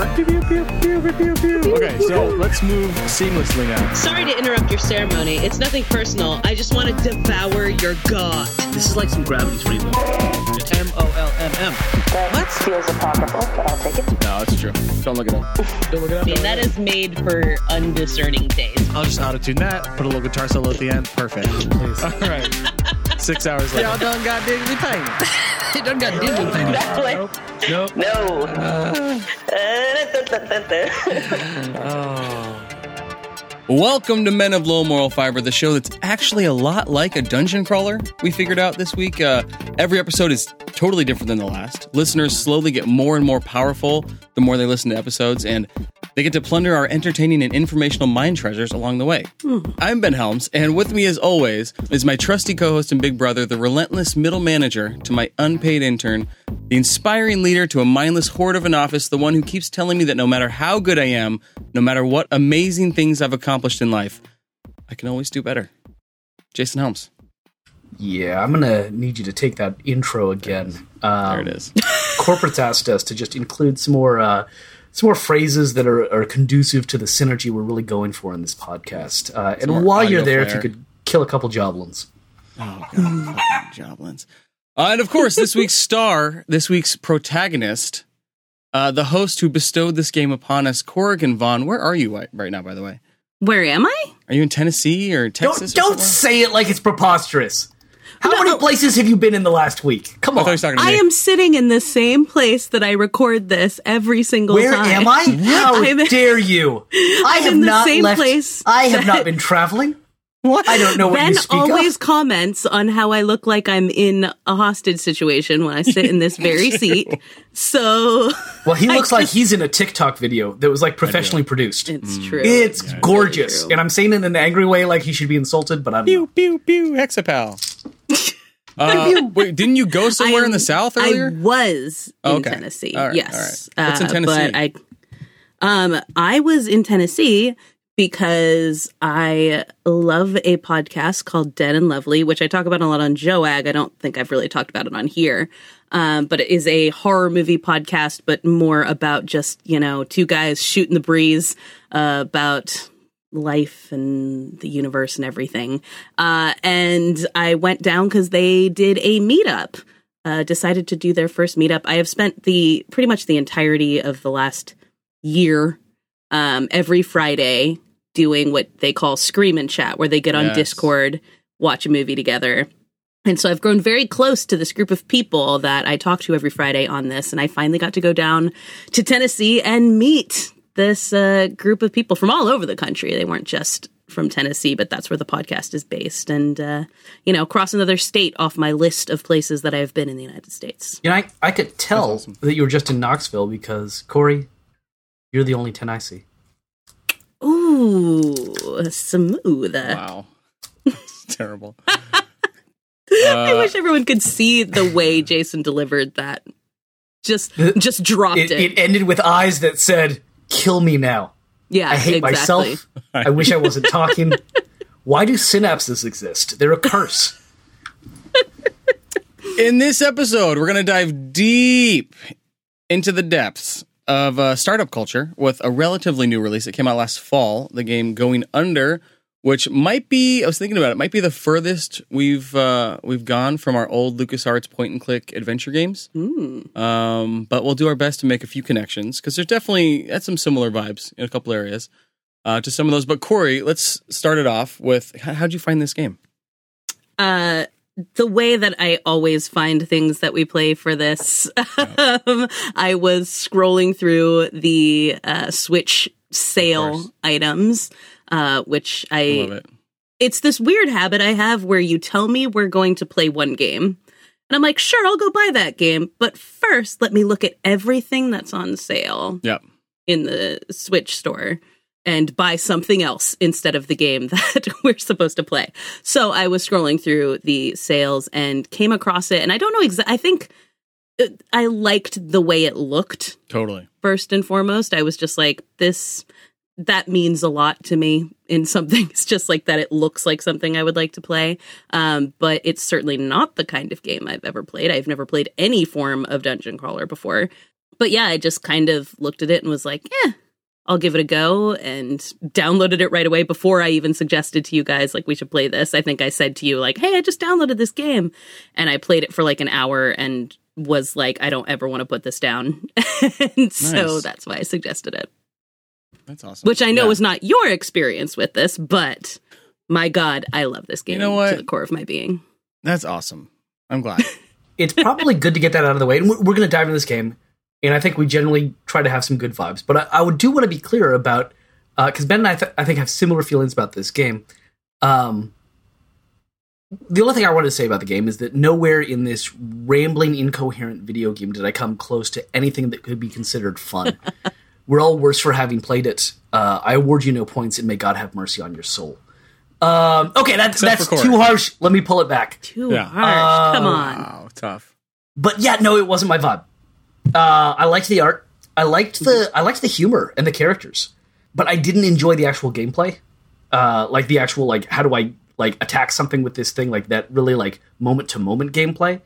Okay, so let's move seamlessly now. Sorry to interrupt your ceremony. It's nothing personal. I just want to devour your god. This is like some gravity's reload. M O L M M. What? Feels apocryphal, but I'll take it. No, it's true. Don't look it up. Don't look it up. I mean, that is made for undiscerning taste. I'll just auto-tune that. Put a little guitar solo at the end. Perfect. All right. Six hours later. Y'all done got digitally painted. it done got digitally painted. Nope. Nope. No. Uh. Oh. Welcome to Men of Low Moral Fiber, the show that's actually a lot like a dungeon crawler. We figured out this week. Uh, every episode is totally different than the last. Listeners slowly get more and more powerful the more they listen to episodes, and they get to plunder our entertaining and informational mind treasures along the way. I'm Ben Helms, and with me, as always, is my trusty co host and big brother, the relentless middle manager to my unpaid intern, the inspiring leader to a mindless horde of an office, the one who keeps telling me that no matter how good I am, no matter what amazing things I've accomplished in life, I can always do better. Jason Helms. Yeah, I'm gonna need you to take that intro again. Um, There it is. Corporate's asked us to just include some more, uh, some more phrases that are, are conducive to the synergy we're really going for in this podcast. Uh, and while you're there, if you could kill a couple joblins. Oh, God. Joblins. Uh, and of course, this week's star, this week's protagonist, uh, the host who bestowed this game upon us, Corrigan Vaughn. Where are you right now, by the way? Where am I? Are you in Tennessee or Texas? Don't or don't say it like it's preposterous. How No. many places have you been in the last week? Come on. thought you were talking to I am sitting in the same place that I record this every single Where time. am I? How I'm dare you? I I'm have in the not same left. place I have that- not been traveling. What? I don't know what Ben you speak always of. comments on how I look like I'm in a hostage situation when I sit in this very seat. So Well, he I looks like he's in a TikTok video that was like professionally produced. it's true. It's very gorgeous, true. and I'm saying it in an angry way, like he should be insulted, but I'm Pew, not. pew, pew, Hexapal. Uh, wait, didn't you go somewhere I in the South earlier? I was in okay. Tennessee. All right, yes. all right. What's in Uh, Tennessee? But I um I was in Tennessee because I love a podcast called Dead and Lovely, which I talk about a lot on Joag. I don't think I've really talked about it on here. Um, but it is a horror movie podcast, but more about just, you know, two guys shooting the breeze uh, about life and the universe and everything. Uh, and I went down because they did a meetup. Uh, decided to do their first meetup. I have spent the pretty much the entirety of the last year, um, every Friday, doing what they call Scream and Chat, where they get on Yes. Discord, watch a movie together. And so I've grown very close to this group of people that I talk to every Friday on this. And I finally got to go down to Tennessee and meet this uh, group of people from all over the country. They weren't just from Tennessee, but that's where the podcast is based. And, uh, you know, cross another state off my list of places that I've been in the United States. You know, I, I could tell awesome. that you were just in Knoxville because Corey, you're the only 10 I see. Ooh, smooth. wow. It's terrible. Uh, I wish everyone could see the way Jason delivered that. Just, just dropped It, it. it ended with eyes that said, "Kill me now." yeah, I hate exactly. myself. I wish I wasn't talking. Why do synapses exist? They're a curse. In this episode, we're going to dive deep into the depths of uh, startup culture with a relatively new release that came out last fall. The game Going Under, which might be—I was thinking about it—might be the furthest we've uh, we've gone from our old LucasArts point and click adventure games. Um, but we'll do our best to make a few connections because there's definitely had some similar vibes in a couple areas uh, to some of those. But Corey, let's start it off with how, how'd you find this game? uh the way that I always find things that we play for this, um, I was scrolling through the uh, Switch sale items, uh, which I it. it's this weird habit I have where you tell me we're going to play one game. And I'm like, sure, I'll go buy that game. But first, let me look at everything that's on sale Yep. in the Switch store and buy something else instead of the game that we're supposed to play. So I was scrolling through the sales and came across it. And I don't know exactly, I think uh, I liked the way it looked Totally. first and foremost. I was just like, this, that means a lot to me in something. It's just like that it looks like something I would like to play. Um, but it's certainly not the kind of game I've ever played. I've never played any form of dungeon crawler before. but yeah, I just kind of looked at it and was like, yeah, I'll give it a go and downloaded it right away before I even suggested to you guys like we should play this. I think I said to you like, "Hey, I just downloaded this game." And I played it for like an hour and was like, "I don't ever want to put this down." and so that's why I suggested it. That's awesome. Which I know Yeah. was not your experience with this, but my god, I love this game you know what? to the core of my being. That's awesome. I'm glad. it's probably good to get that out of the way. And we're, we're going to dive into this game, and I think we generally try to have some good vibes. But I, I would do want to be clear about because Ben and I, th- I think, have similar feelings about this game. Um, the only thing I wanted to say about the game is that nowhere in this rambling, incoherent video game did I come close to anything that could be considered fun. We're all worse for having played it. Uh, I award you no points, and may God have mercy on your soul. Um, okay, that, that's too harsh. Let me pull it back. Too Yeah. harsh. Come on. wow, tough. but yeah, no, it wasn't my vibe. Uh, I liked the art. I liked the I liked the humor and the characters, but I didn't enjoy the actual gameplay. Uh, like the actual like how do I like attack something with this thing like that really like moment to moment gameplay.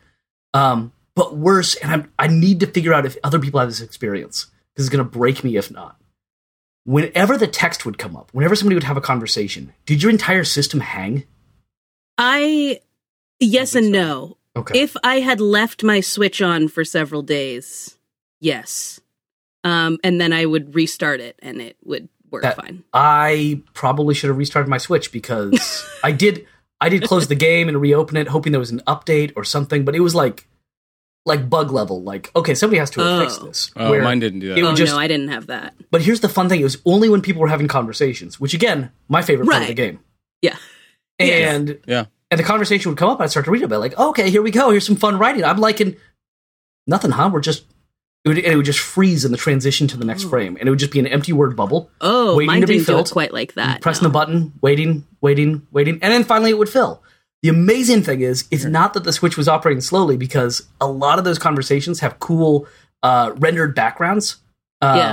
Um, but worse, and I'm, I need to figure out if other people have this experience because it's gonna break me if not. Whenever the text would come up, whenever somebody would have a conversation, did your entire system hang? I yes and no. Okay. If I had left my switch on for several days, yes. Um, and then I would restart it and it would work That- fine. I probably should have restarted my Switch because I did I did close the game and reopen it hoping there was an update or something, but it was like like bug level, like okay, somebody has to have fixed Oh. this. Oh, Where mine didn't do that. it Oh just no, I didn't have that. but here's the fun thing, it was only when people were having conversations, which again, my favorite part of the game. Yeah. And Yeah. And the conversation would come up and I'd start to read about it, like, okay, here we go, here's some fun writing. I'm liking nothing, huh? We're just it would, and it would just freeze in the transition to the next frame, and it would just be an empty word bubble. Oh, Waiting mine to be didn't filled. quite like that. pressing no. the button, waiting, waiting, waiting, and then finally it would fill. The amazing thing is, it's not that the Switch was operating slowly because a lot of those conversations have cool uh, rendered backgrounds. Um, Yeah.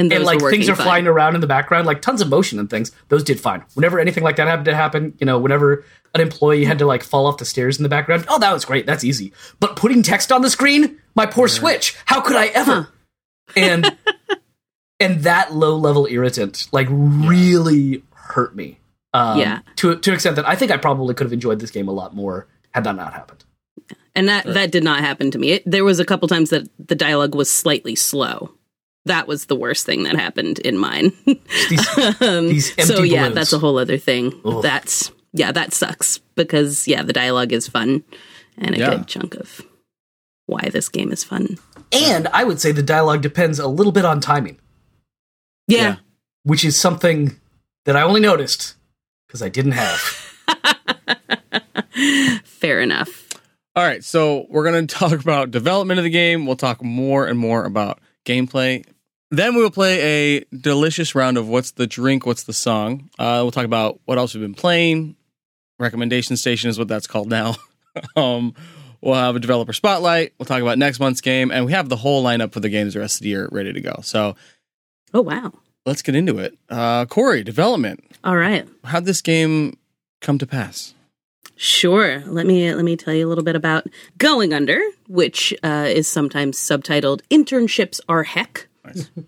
and, And like things are fine. flying around in the background, like tons of motion and things. Those did fine. Whenever anything like that happened to happen, you know, whenever an employee had to like fall off the stairs in the background, oh, that was great. That's easy. But putting text on the screen, my poor Switch. How could I ever? And and that low level irritant like really hurt me. Um, Yeah. To to an extent that I think I probably could have enjoyed this game a lot more had that not happened. And that that did not happen to me. It, there was a couple times that the dialogue was slightly slow. That was the worst thing that happened in mine. These, um, these empty so yeah, balloons. that's a whole other thing. Ugh. That's yeah, that sucks because yeah, the dialogue is fun and a Yeah. good chunk of why this game is fun. and I would say the dialogue depends a little bit on timing, Yeah. Yeah. which is something that I only noticed because I didn't have. Fair enough. All right, so we're going to talk about development of the game. We'll talk more and more about gameplay. Then we will play a delicious round of what's the drink, what's the song. Uh, we'll talk about what else we've been playing. Recommendation station is what that's called now. um, we'll have a developer spotlight. We'll talk about next month's game, and we have the whole lineup for the games the rest of the year ready to go. So Oh wow. let's get into it. Uh, Corey, development. All right. How'd this game come to pass? Sure. Let me let me tell you a little bit about Going Under, which uh, is sometimes subtitled "Internships Are Heck."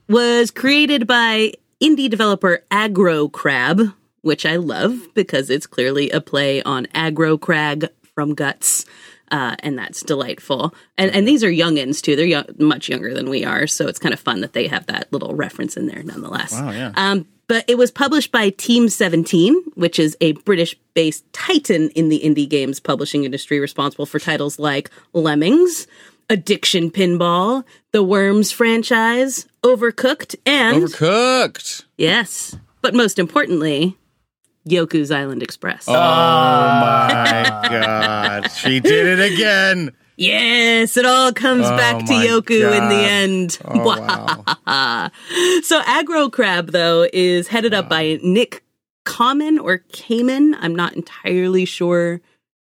was created by indie developer Aggro Crab, which I love because it's clearly a play on Aggro Crag from Guts. Uh, and that's delightful. And and these are youngins too. They're young, much younger than we are, so it's kind of fun that they have that little reference in there, nonetheless. Wow, yeah. Um, but it was published by Team 17, which is a British based titan in the indie games publishing industry responsible for titles like Lemmings, Addiction Pinball, the Worms franchise, Overcooked, and Overcooked. yes, but most importantly, Yoku's Island Express. Oh my god, she did it again. Yes, it all comes Oh back to Yoku in the end. Oh, wow. So Aggro Crab though is headed up by Nick Common or Kaman. I'm not entirely sure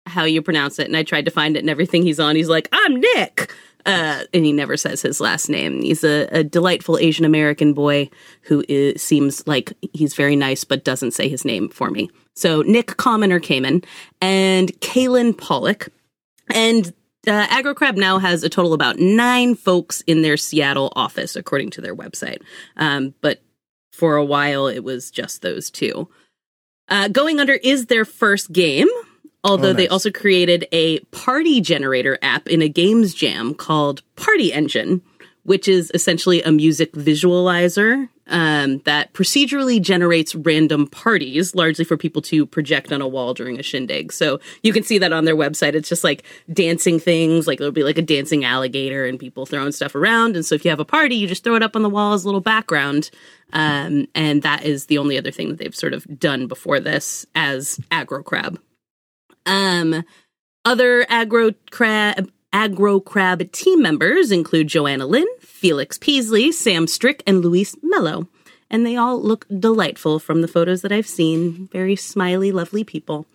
how you pronounce it, and I tried to find it and everything he's on. He's like, I'm Nick. Uh, and he never says his last name. He's a, a delightful Asian American boy who is, seems like he's very nice, but doesn't say his name for me. So Nick or Kaman and Caelan Pollock. And uh, Aggro Crab now has a total about nine folks in their Seattle office, according to their website. Um, but for a while, it was just those two. Uh, Going Under is their first game, although Oh, they also created a party generator app in a games jam called Party Engine, which is essentially a music visualizer um, that procedurally generates random parties, largely for people to project on a wall during a shindig. So you can see that on their website. It's just like dancing things, like there'll be like a dancing alligator and people throwing stuff around. And so if you have a party, you just throw it up on the wall as a little background. Um, and that is the only other thing that they've sort of done before this as aggro crab. Um, other aggro crab aggro crab team members include Joanna Lynn, Felix Peasley, Sam Strick, and Luis Mello. And they all look delightful from the photos that I've seen. Very smiley, lovely people.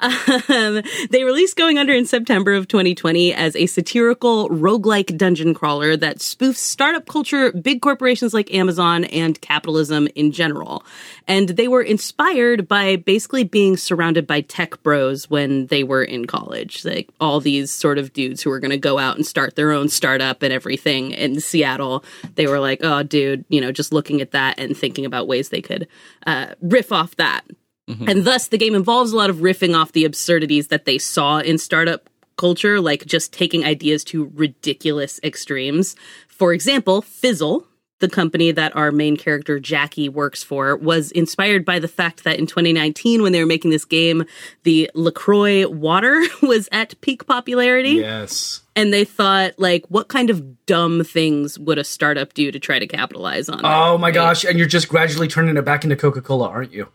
Um, they released Going Under in September of 2020 as a satirical roguelike dungeon crawler that spoofs startup culture, big corporations like Amazon, and capitalism in general. And they were inspired by basically being surrounded by tech bros when they were in college. Like all these sort of dudes who were going to go out and start their own startup and everything in Seattle. They were like, oh, dude, you know, just looking at that and thinking about ways they could uh, riff off that. Mm-hmm. And thus, the game involves a lot of riffing off the absurdities that they saw in startup culture, like just taking ideas to ridiculous extremes. For example, Fizzle, the company that our main character Jackie works for, was inspired by the fact that in 2019, when they were making this game, the LaCroix water was at peak popularity. Yes. And they thought, like, what kind of dumb things would a startup do to try to capitalize on? that, Oh my right? gosh! And you're just gradually turning it back into Coca Cola, aren't you?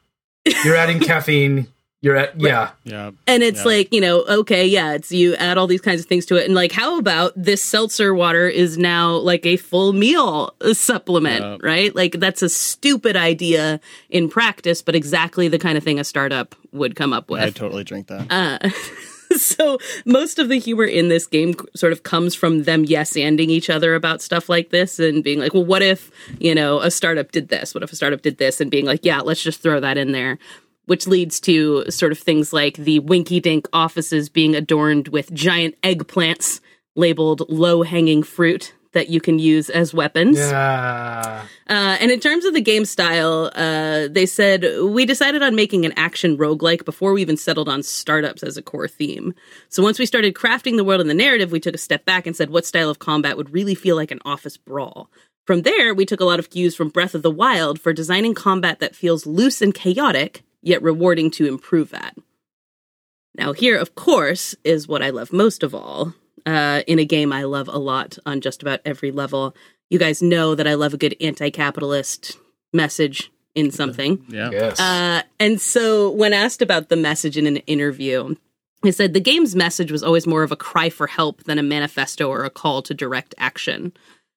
You're adding caffeine. You're at yeah. Yeah. And it's Yeah. like, you know, okay, yeah, it's you add all these kinds of things to it. And like, how about this seltzer water is now like a full meal supplement, Yeah. right? Like, that's a stupid idea in practice, but exactly the kind of thing a startup would come up with. I totally drink that. Uh, so most of the humor in this game sort of comes from them yes anding each other about stuff like this and being like, well, what if, you know, a startup did this? What if a startup did this? And being like, yeah, let's just throw that in there. Which leads to sort of things like the winky dink offices being adorned with giant eggplants labeled low hanging fruit that you can use as weapons. Yeah. Uh, and in terms of the game style, uh, they said, we decided on making an action roguelike before we even settled on startups as a core theme. So once we started crafting the world and the narrative, we took a step back and said, what style of combat would really feel like an office brawl? From there, we took a lot of cues from Breath of the Wild for designing combat that feels loose and chaotic, yet rewarding to improve at. Now, here, of course, is what I love most of all. Uh, in a game I love a lot on just about every level. You guys know that I love a good anti capitalist message in something. Yeah. Yes. Uh, and so, when asked about the message in an interview, he said the game's message was always more of a cry for help than a manifesto or a call to direct action.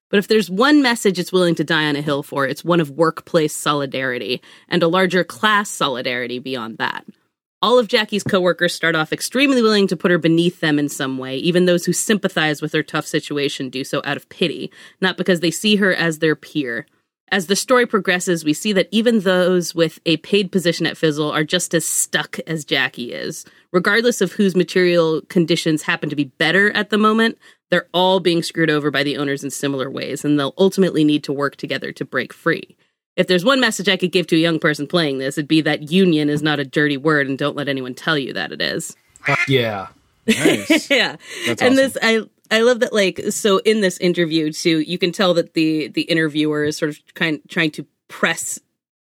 But if there's one message it's willing to die on a hill for, it's one of workplace solidarity and a larger class solidarity beyond that. All of Jackie's coworkers start off extremely willing to put her beneath them in some way. Even those who sympathize with her tough situation do so out of pity, not because they see her as their peer. As the story progresses, we see that even those with a paid position at Fizzle are just as stuck as Jackie is. Regardless of whose material conditions happen to be better at the moment, they're all being screwed over by the owners in similar ways, and they'll ultimately need to work together to break free. If there's one message I could give to a young person playing this, it'd be that union is not a dirty word and don't let anyone tell you that it is. yeah. Nice. yeah. That's and awesome. this I I love that like so in this interview too, you can tell that the the interviewer is sort of kind trying to press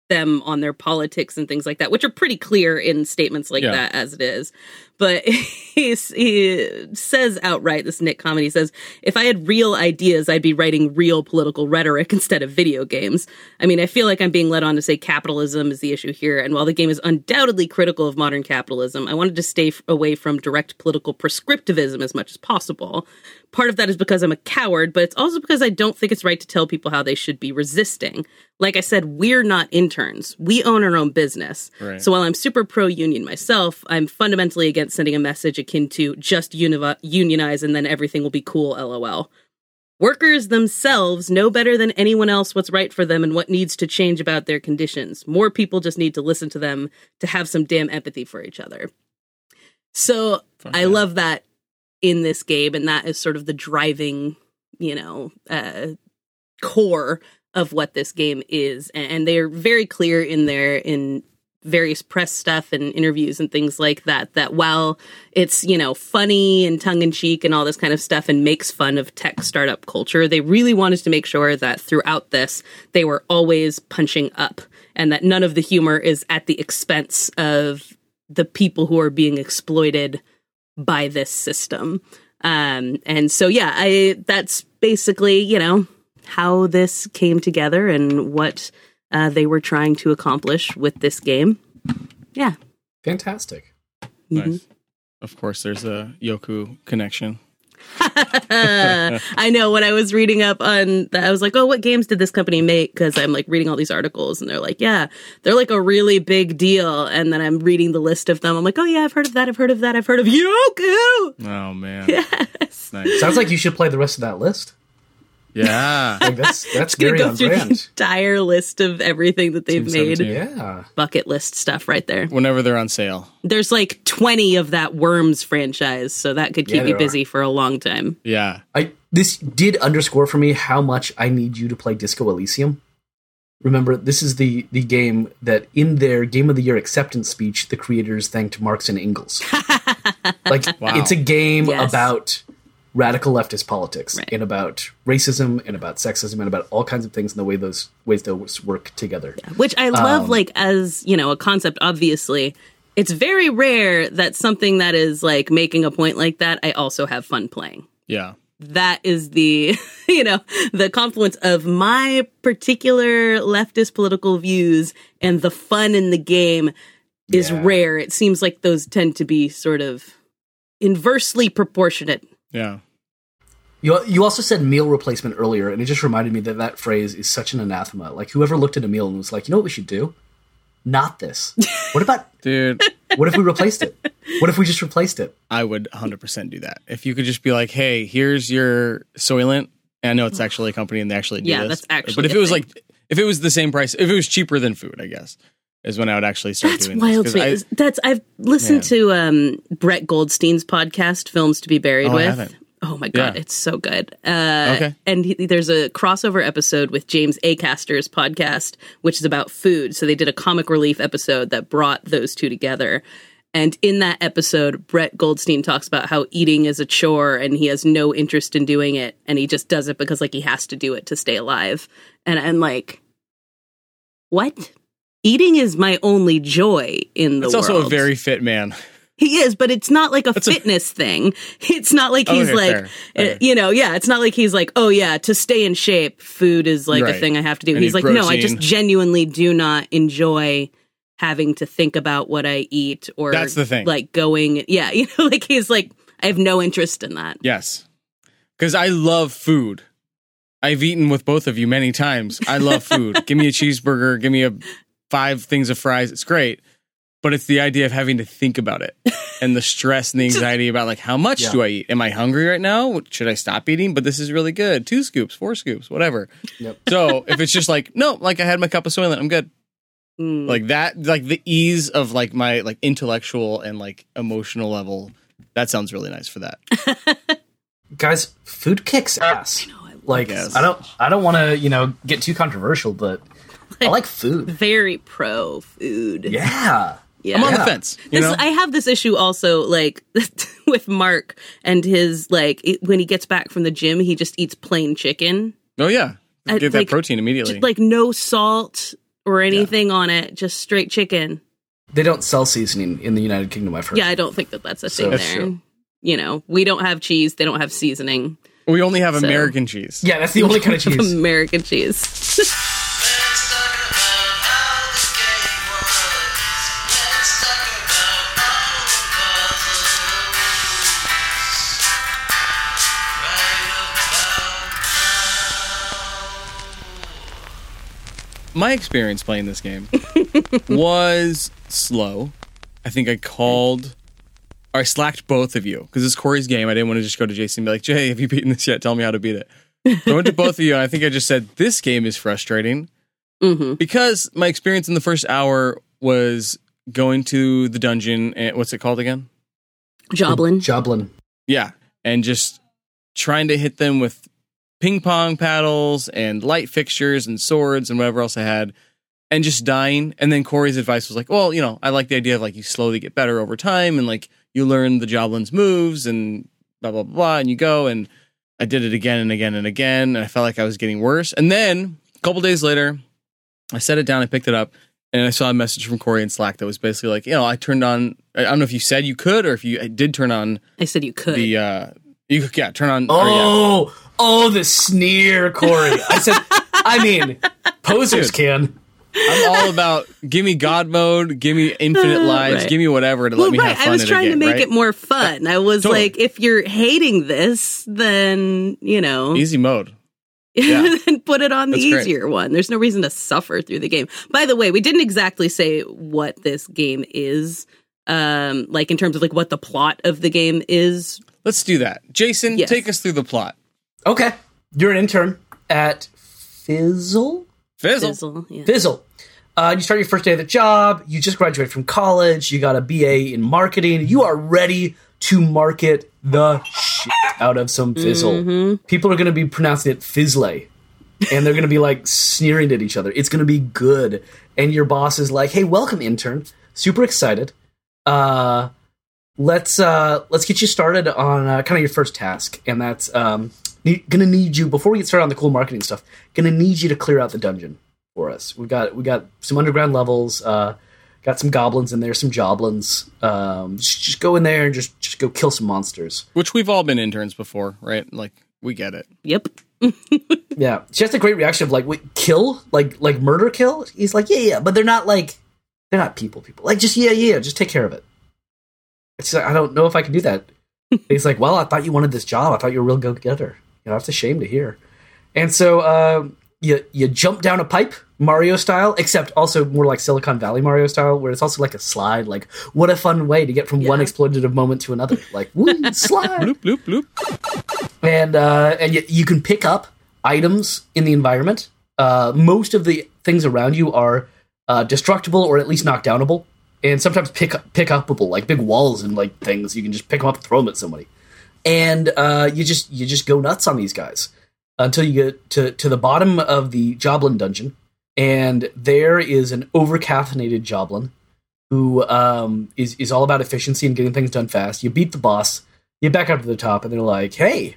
them on their politics and things like that, which are pretty clear in statements like Yeah. that as it is. But he's, he says outright, this Nick comedy says, if I had real ideas, I'd be writing real political rhetoric instead of video games. I mean, I feel like I'm being led on to say capitalism is the issue here. And while the game is undoubtedly critical of modern capitalism, I wanted to stay f- away from direct political prescriptivism as much as possible. Part of that is because I'm a coward, but it's also because I don't think it's right to tell people how they should be resisting. Like I said, we're not interns. We own our own business. Right. So while I'm super pro union myself, I'm fundamentally against sending a message akin to just uni- unionize and then everything will be cool, lol. Workers themselves know better than anyone else what's right for them and what needs to change about their conditions. More people just need to listen to them to have some damn empathy for each other. So I yeah. love that in this game, and that is sort of the driving, you know, uh, core of what this game is. And, and they're very clear in their in various press stuff and interviews and things like that that while it's you know funny and tongue-in-cheek and all this kind of stuff and makes fun of tech startup culture they really wanted to make sure that throughout this they were always punching up and that none of the humor is at the expense of the people who are being exploited by this system. Um and so yeah i that's basically you know how this came together and what uh, they were trying to accomplish with this game. Yeah. Fantastic. Nice. Of course, there's a Yoku connection. I know when I was reading up on that, I was like, oh, what games did this company make? Because I'm like reading all these articles and they're like, yeah, they're like a really big deal. And then I'm reading the list of them. I'm like, oh, yeah, I've heard of that. I've heard of that. I've heard of Yoku. Oh man, Yes. nice. Sounds like you should play the rest of that list. Yeah, Like that's that's Gonna go on through the entire list of everything that they've made. Yeah. Bucket list stuff right there. whenever they're on sale. There's like 20 of that Worms franchise, so that could keep Yeah, you there busy for a long time. Yeah, I this did underscore for me how much I need you to play Disco Elysium. Remember, this is the the game that in their Game of the Year acceptance speech, the creators thanked Marx and Engels. like Wow. it's a game Yes. about radical leftist politics Right. and about racism and about sexism and about all kinds of things and the way those ways those work together. which I love Um, like as, you know, a concept obviously. It's very rare that something that is like making a point like that I also have fun playing. yeah. That is the, you know, the confluence of my particular leftist political views and the fun in the game is Yeah. rare. It seems like those tend to be sort of inversely proportionate. Yeah. You you also said meal replacement earlier, and it just reminded me that that phrase is such an anathema. Like whoever looked at a meal and was like, you know what we should do? Not this. What about Dude, what if we replaced it? What if we just replaced it? I would 100% do that. If you could just be like, hey, here's your Soylent. And I know it's actually a company and they actually do Yeah, this. that's actually But if it was thing. like, if it was the same price, if it was cheaper than food, I guess, is when I would actually start That's doing wild this. to me. 'Cause I- That's I've listened Man. to um, Brett Goldstein's podcast, "Films to Be Buried Oh, with." Oh my god, Yeah. it's so good. Uh, Okay. And he, there's a crossover episode with James Acaster's podcast, which is about food. So they did a comic relief episode that brought those two together. And in that episode, Brett Goldstein talks about how eating is a chore and he has no interest in doing it. And he just does it because like he has to do it to stay alive. And I'm like, what? Eating is my only joy in the It's world. also a very fit man. He is, but it's not like a That's a- fitness thing. It's not like he's Okay, like, uh, you know, yeah, it's not like he's like, oh yeah, to stay in shape, food is like a thing I have to do. I he's like, no, I just genuinely do not enjoy having to think about what I eat or That's the thing. like going, yeah, you know, like he's like, I have no interest in that. Yes. Because I love food. I've eaten with both of you many times. I love food. give me a cheeseburger, give me a five things of fries. It's great. But it's the idea of having to think about it and the stress and the anxiety about like how much Yeah. do I eat? Am I hungry right now? Should I stop eating? But this is really good. Two scoops, four scoops, whatever. Yep. So if it's just like, no, like I had my cup of Soylent, I'm good. Mm. Like that, like the ease of like my like intellectual and like emotional level. That sounds really nice for that. Guys, food kicks ass. like guess. I don't I don't want to, you know, get too controversial, but I like food. very pro food. Yeah. Yeah. I'm on the fence. This. I have this issue also, like with Mark and his like it, when he gets back from the gym, he just eats plain chicken, Oh yeah, I- get like- that protein immediately. just, like no salt or anything on it, just straight chicken. They don't sell seasoning in the United Kingdom, I've heard. Yeah, I don't think that that's a thing That's there. true. You know, we don't have cheese; they don't have seasoning. we only have so- American cheese. Yeah, that's the only kind of cheese. American cheese. My experience playing this game was slow. I think I called or I slacked both of you because it's Corey's game. I didn't want to just go to Jason and be like, Jay, have you beaten this yet? Tell me how to beat it. So I went to both of you and I think I just said, this game is frustrating hmm because my experience in the first hour was going to the dungeon and what's it called again? Joblin. Joblin. Yeah. and just trying to hit them with ping pong paddles and light fixtures and swords and whatever else I had, and just dying. And then Corey's advice was like, well, you know, I like the idea of like you slowly get better over time and like you learn the Joblin's moves and blah blah blah, and you go and I did it again and again and again, and I felt like I was getting worse. And then a couple days later, I set it down, I picked it up, and I saw a message from Corey in Slack that was basically like, you know, I turned on. I don't know if you said you could or if you did turn on I said you could. the. uh You could, yeah, turn on. or, yeah. Oh, oh, the sneer, Corey. I said, I mean, posers Dude. can. I'm all about give me God mode, give me infinite lives, Right. give me whatever to well, let me right. have fun. I was in a trying to make right? it more fun. I was Totally. like, if you're hating this, then you know, easy mode. Yeah. then put it on the That's great. easier one. There's no reason to suffer through the game. By the way, we didn't exactly say what this game is. Um, like in terms of like what the plot of the game is. Let's do that. Jason, Yes. take us through the plot. Okay. You're an intern at Fizzle? Fizzle. Fizzle, yeah. Fizzle. Uh, you start your first day at the job. You just graduated from college. You got a BA in marketing. You are ready to market the shit out of some Fizzle. People are going to be pronouncing it Fizzle. And they're going to be like sneering at each other. It's going to be good. And your boss is like, "Hey, welcome, intern. Super excited. Uh, let's uh, let's get you started on uh, kind of your first task, and that's um, need, gonna need you before we get started on the cool marketing stuff. Gonna need you to clear out the dungeon for us. We got we got some underground levels. Uh, got some goblins in there, some joblins. Um, just, just go in there and just just go kill some monsters. Which we've all been interns before, right? Like we get it. Yep. Yeah, she has a great reaction of like, wait, kill, like like murder, kill. He's like, yeah, yeah, but they're not like they're not people, people. Like just yeah, yeah, just take care of it. It's like, I don't know if I can do that. He's like, well, I thought you wanted this job. I thought you were a real go getter. You know, that's a shame to hear. And so um, you you jump down a pipe, Mario style, except also more like Silicon Valley Mario style, where it's also like a slide. Like, what a fun way to get from one Yeah. exploitative moment to another. Like, woo, slide Bloop bloop bloop. and uh, and you, you can pick up items in the environment. Uh, most of the things around you are uh, destructible or at least knockdownable, and sometimes pick pick upable, like big walls and like things. You can just pick them up and throw them at somebody, and uh, you just you just go nuts on these guys until you get to to the bottom of the Joblin dungeon, and there is an overcaffeinated Joblin who um, is is all about efficiency and getting things done fast. You beat the boss, you back up to the top, and they're like, "Hey,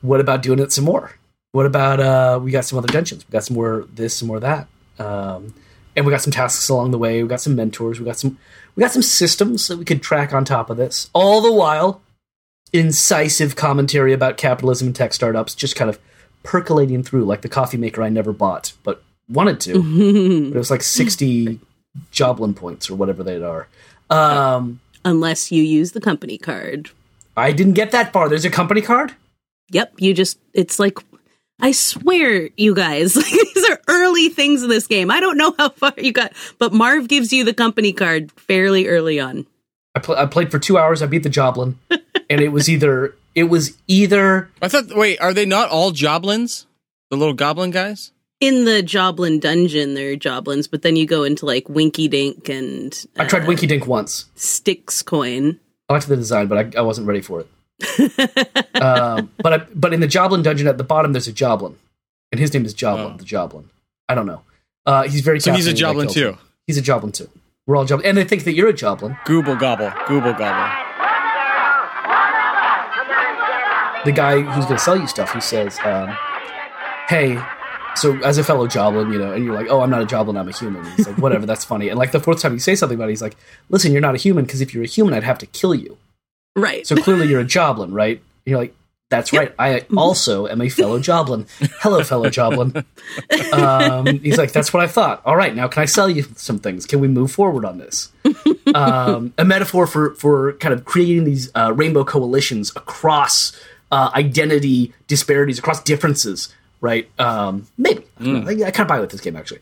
what about doing it some more? What about uh, we got some other dungeons? We got some more this, some more that, um, and we got some tasks along the way. We got some mentors. We got some we got some systems that we could track on top of this. All the while, incisive commentary about capitalism and tech startups just kind of percolating through, like the coffee maker I never bought but wanted to. but it was like sixty Joblin points or whatever they are. Um, Unless you use the company card. I didn't get that far. There's a company card. Yep. You just, it's like, I swear, you guys, these are early things in this game. I don't know how far you got, but Marv gives you the company card fairly early on. I, pl- I played for two hours. I beat the Joblin, and it was either it was either I thought. Wait, are they not all Joblins? The little goblin guys? In the Joblin dungeon. They're Joblins, but then you go into like Winky Dink and I tried uh, Winky Dink once. Styx Coin. I liked the design, but I, I wasn't ready for it. um, but I, but in the Joblin dungeon at the bottom, there's a Joblin, and his name is Joblin. Oh. The Joblin. I don't know. Uh, he's very. So he's a Joblin too. him. He's a Joblin too. We're all Joblin, and they think that you're a Joblin. Gooble gobble. Gooble gobble. the guy who's going to sell you stuff, he says, um, "Hey, so as a fellow Joblin, you know," and you're like, "Oh, I'm not a Joblin, I'm a human." He's like, "Whatever, that's funny." And like the fourth time you say something about it, he's like, "Listen, you're not a human because if you're a human, I'd have to kill you. Right. So clearly, you're a Joblin, right?" You're like, "That's right. I also am a fellow Joblin. Hello, fellow Joblin." Um, he's like, "That's what I thought. All right, now can I sell you some things? Can we move forward on this?" um, a metaphor for for kind of creating these uh, rainbow coalitions across uh, identity disparities, across differences, right? Um, maybe I, don't. I, I kind of buy with this game actually.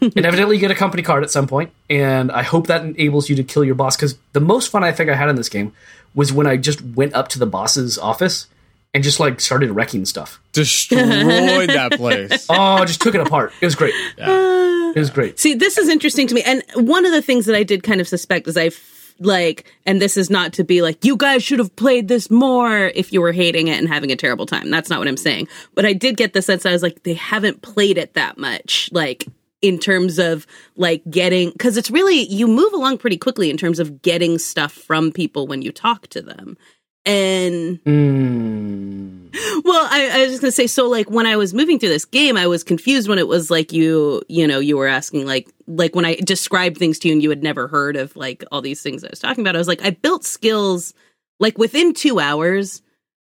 And evidently, you get a company card at some point, and I hope that enables you to kill your boss. Because the most fun I think I had in this game was when I just went up to the boss's office and just like started wrecking stuff. Destroyed that place. Oh, just took it apart. It was great. It was great. See, this is interesting to me. And one of the things that I did kind of suspect is I like and this is not to be like you guys should have played this more if you were hating it and having a terrible time that's not what i'm saying but i did get the sense that i was like they haven't played it that much like in terms of like getting because it's really you move along pretty quickly in terms of getting stuff from people when you talk to them and Mm. well, I, I was just gonna say, so like when I was moving through this game, I was confused when it was like you, you know, you were asking like, like when I described things to you and you had never heard of like all these things I was talking about. I was like, I built skills like within two hours.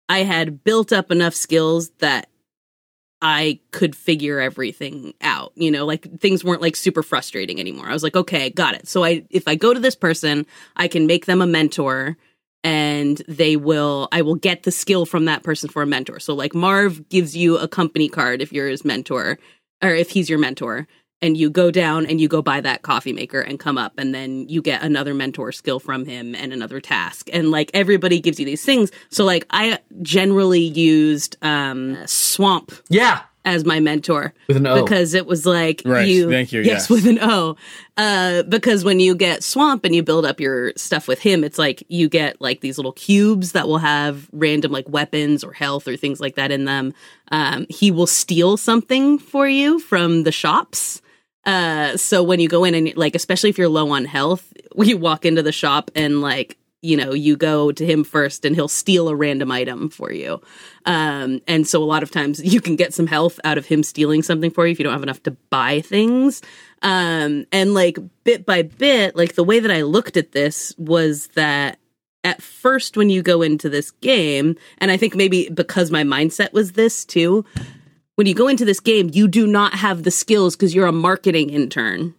I had built up enough skills that I could figure everything out. You know, like things weren't like super frustrating anymore. I was like, okay, got it. So I, if I go to this person, I can make them a mentor and they will I will get the skill from that person for a mentor. So like Marv gives you a company card if you're his mentor or if he's your mentor and you go down and you go buy that coffee maker and come up and then you get another mentor skill from him and another task. And like everybody gives you these things. So like i generally used um Swomp Yeah, as my mentor. With an O. because it was like Right, you thank you, yes, yes. with an o. Uh because when you get Swomp and you build up your stuff with him it's like you get like these little cubes that will have random like weapons or health or things like that in them. Um he will steal something for you from the shops uh so when you go in and like especially if you're low on health you walk into the shop and like you know you go to him first and he'll steal a random item for you. Um and so a lot of times you can get some health out of him stealing something for you if you don't have enough to buy things. Um and like bit by bit like the way that i looked at this was that at first when you go into this game and i think maybe because my mindset was this too when you go into this game you do not have the skills because you're a marketing intern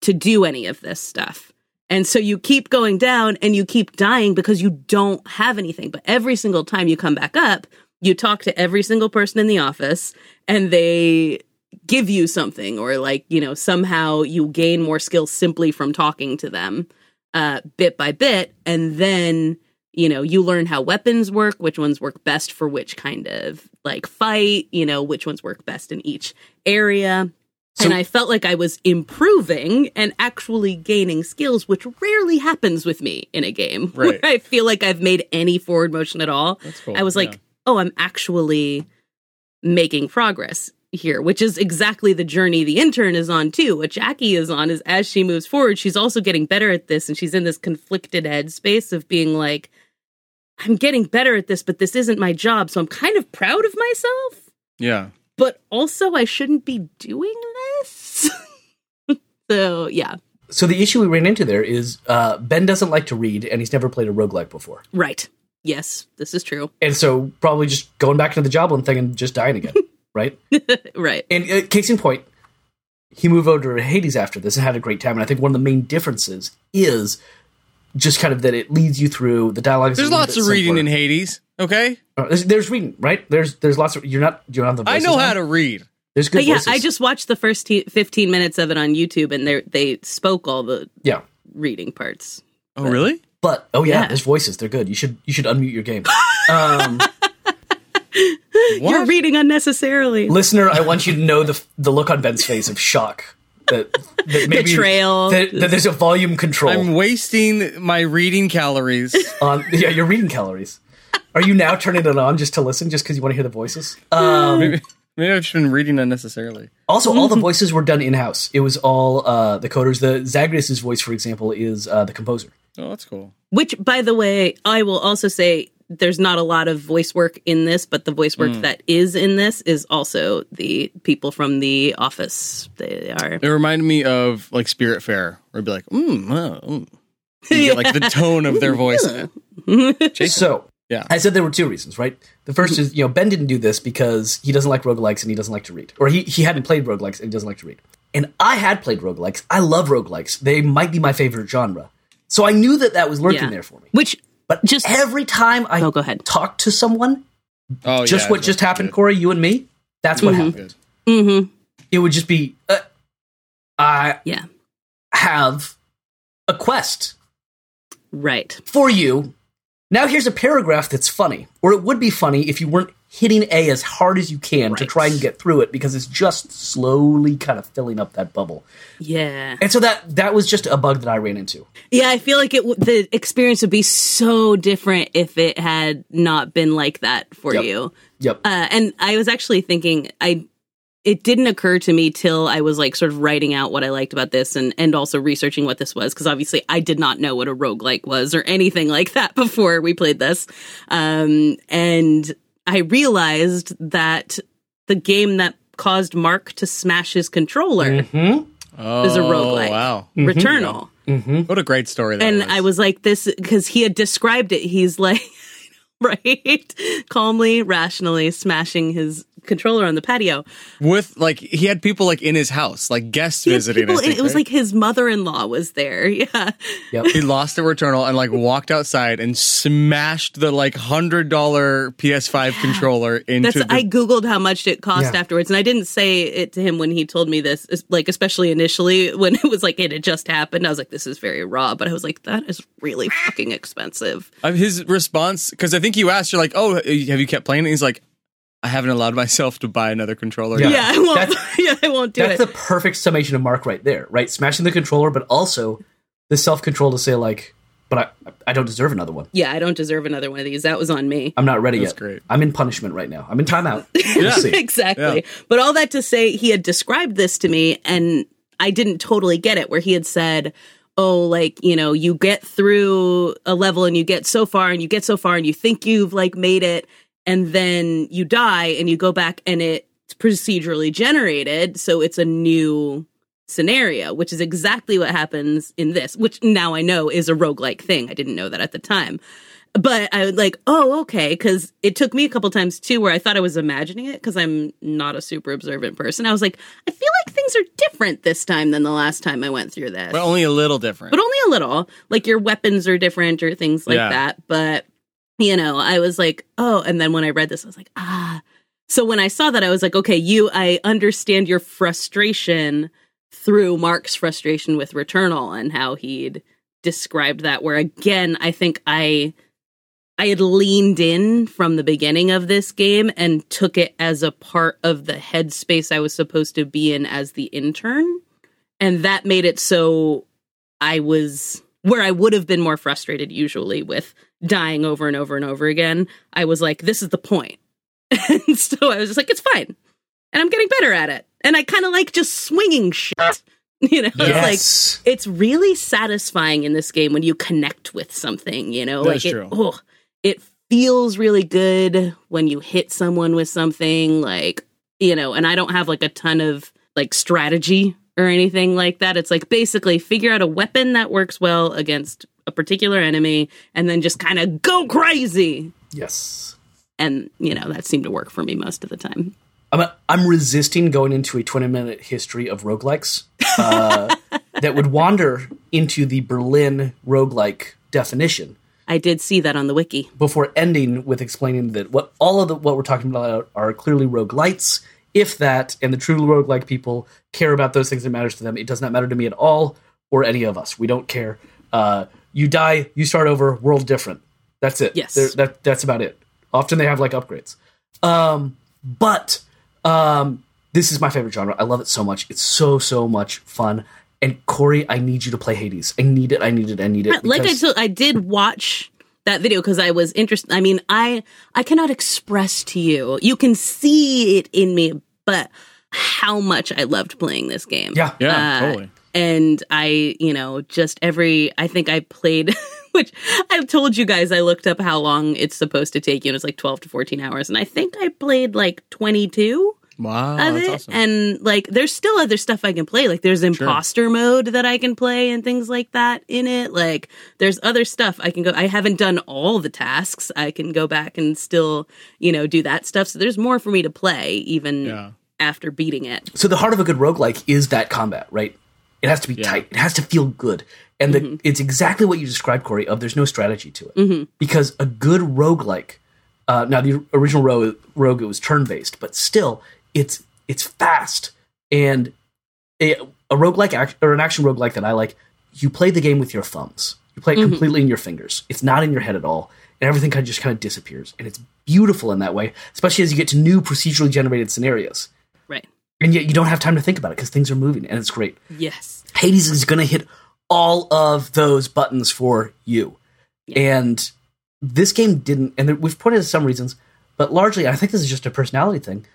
to do any of this stuff and so you keep going down and you keep dying because you don't have anything. But every single time you come back up, you talk to every single person in the office and they give you something or like, you know, somehow you gain more skills simply from talking to them uh, bit by bit. And then, you know, you learn how weapons work, which ones work best for which kind of like fight, you know, which ones work best in each area and I felt like I was improving and actually gaining skills, which rarely happens with me in a game Right. where I feel like I've made any forward motion at all. That's cool, I was like, yeah. oh, I'm actually making progress here, which is exactly the journey the intern is on too. What Jackie is on is as she moves forward, she's also getting better at this, and she's in this conflicted headspace of being like, I'm getting better at this, but this isn't my job, so I'm kind of proud of myself Yeah. but also I shouldn't be doing this. so yeah, So the issue we ran into there is uh, Ben doesn't like to read, and he's never played a roguelike before. right. Yes, this is true. And so probably just going back into the Joblin thing and just dying again, right? right. And uh, case in point, he moved over to Hades after this and had a great time. And I think one of the main differences is just kind of that it leads you through the dialogue. There's lots bit of reading simpler. in Hades. Okay, Uh, there's, there's reading, right? There's there's lots of you're not you don't have the I voices know on? how to read. There's good But yeah, voices. I just watched the first t- 15 minutes of it on YouTube and they they spoke all the yeah. reading parts. Oh, really? But oh yeah, Yeah. there's voices. They're good. You should you should unmute your game. Um, You're reading unnecessarily. listener, I want you to know the the look on Ben's face of shock that, that maybe Betrayal. that, that there's a volume control I'm wasting my reading calories. on. Yeah, you're reading calories. Are you now turning it on just to listen, just because you want to hear the voices? Um, maybe, maybe I've just been reading unnecessarily. also, all the voices were done in house. It was all uh, the coders. The Zagreus's voice, for example, is uh, the composer. Oh, that's cool. Which, by the way, I will also say there's not a lot of voice work in this, but the voice work that is in this is also the people from the office. They are. It reminded me of like Spiritfarer, where it'd be like, mm, oh, mm. You get, like the tone of their voice. So, Yeah. I said there were two reasons, right? The first is, you know, Ben didn't do this because he doesn't like roguelikes and he doesn't like to read. Or he, he hadn't played roguelikes and he doesn't like to read. And I had played roguelikes. I love roguelikes. They might be my favorite genre. So I knew that that was lurking Yeah. there for me. Which But Just- every time I Oh, go ahead. talk to someone, Oh, just yeah, what just happened, good. Corey, you and me, that's what happened. Good. hmm It would just be, uh, I Yeah. have a quest Right. for you. Now here's a paragraph that's funny, or it would be funny if you weren't hitting A as hard as you can to try and get through it because it's just slowly kind of filling up that bubble. Yeah. And so that that was just a bug that I ran into. Yeah, I feel like it w- the experience would be so different if it had not been like that for Yep. you. Yep. Uh, and I was actually thinking, I it didn't occur to me till I was like sort of writing out what I liked about this and and also researching what this was because obviously I did not know what a roguelike was or anything like that before we played this. Um, and I realized that the game that caused Mark to smash his controller Mhm. Oh, is a roguelike. Wow. Returnal. What a great story that and was. I was like this because he had described it. He's like, right, calmly, rationally smashing his controller on the patio. with like he had people like in his house, like guests He visiting. I people- think, it was right? like his mother-in-law was there. Yeah, Yep. he lost the returnal and like walked outside and smashed the like hundred dollar PS5 controller into that's. the I googled how much it cost Yeah. afterwards, and I didn't say it to him when he told me this. Like especially initially when it was like it had just happened, I was like, "This is very raw," but I was like, "That is really fucking expensive." His response because I think you asked, you're like, "Oh, have you kept playing?" it? He's like, "I haven't allowed myself to buy another controller." Yeah. yet." Yeah, I won't. That's- yeah, I won't do That's it. That's the perfect summation of Mark right there, right? Smashing the controller, but also the self control to say like, but I I don't deserve another one. yeah, I don't deserve another one of these. That was on me. I'm not ready That's yet. great. I'm in punishment right now. I'm in timeout. We'll see. exactly. Yeah. But all that to say, he had described this to me, and I didn't totally get it. Where he had said, "Oh, like you know, you get through a level and you get so far and you get so far and you think you've like made it, and then you die and you go back and it's procedurally generated, so it's a new." scenario which is exactly what happens in this which now i know is a roguelike thing i didn't know that at the time but I was like, oh, okay, because it took me a couple times too where I thought I was imagining it because I'm not a super observant person. I was like, I feel like things are different this time than the last time I went through this, but only a little different. but only a little. Like your weapons are different or things like Yeah. that. But you know, I was like, oh, and then when I read this, I was like, ah. So when I saw that, I was like, okay, you, I understand your frustration through Mark's frustration with Returnal and how he'd described that. Where again, I think I. I had leaned in from the beginning of this game and took it as a part of the headspace I was supposed to be in as the intern. And that made it so I was where I would have been more frustrated usually with dying over and over and over again. I was like, this is the point. and so I was just like, it's fine. And I'm getting better at it. And I kind of like just swinging shit. You know, it's like it's really satisfying in this game when you connect with something, you know, That like it, true. oh, it feels really good when you hit someone with something like, you know, and I don't have like a ton of like strategy or anything like that. It's like basically figure out a weapon that works well against a particular enemy and then just kind of go crazy. yes. And, you know, that seemed to work for me most of the time. I'm, I'm resisting going into a 20 minute history of roguelikes uh, that would wander into the Berlin roguelike definition I did see that on the wiki. before ending with explaining that what all of the, what we're talking about are clearly roguelites. If that and the true roguelike people care about those things that matters to them, it does not matter to me at all or any of us. We don't care. Uh, you die, you start over, world different. That's it. Yes. That that's about it. Often they have like upgrades. Um, but um, this is my favorite genre. I love it so much. It's so so much fun. And Corey, I need you to play Hades. I need it. I need it. I need it. like I told, I did watch that video because I was interested. I mean, I I cannot express to you. You can see it in me, but how much I loved playing this game. Yeah. yeah, Uh, totally. And I, you know, just every, I think I played, which I told you guys I looked up how long it's supposed to take you, and it's like 12 to 14 hours. And I think I played like 22 Wow, of that's it. awesome. And like, there's still other stuff I can play. Like, there's imposter mode that I can play and things like that in it. Like, there's other stuff I can go. I haven't done all the tasks. I can go back and still, you know, do that stuff. So there's more for me to play even Yeah. after beating it. So the heart of a good roguelike is that combat, right? It has to be Yeah. tight. It has to feel good. And the, it's exactly what you described, Corey, of there's no strategy to it. Because a good roguelike, uh, now the original Rogue, Rogue it was turn-based, but still, it's it's fast. And a, a roguelike act, or an action roguelike that I like, you play the game with your thumbs. You play it mm-hmm. completely in your fingers. It's not in your head at all, and everything kind of just kind of disappears. And it's beautiful in that way, especially as you get to new procedurally generated scenarios. Right. And yet you don't have time to think about it because things are moving, and it's great. Yes. Hades is going to hit all of those buttons for you. And this game didn't, and there- we've pointed to some reasons, but largely, I think this is just a personality thing.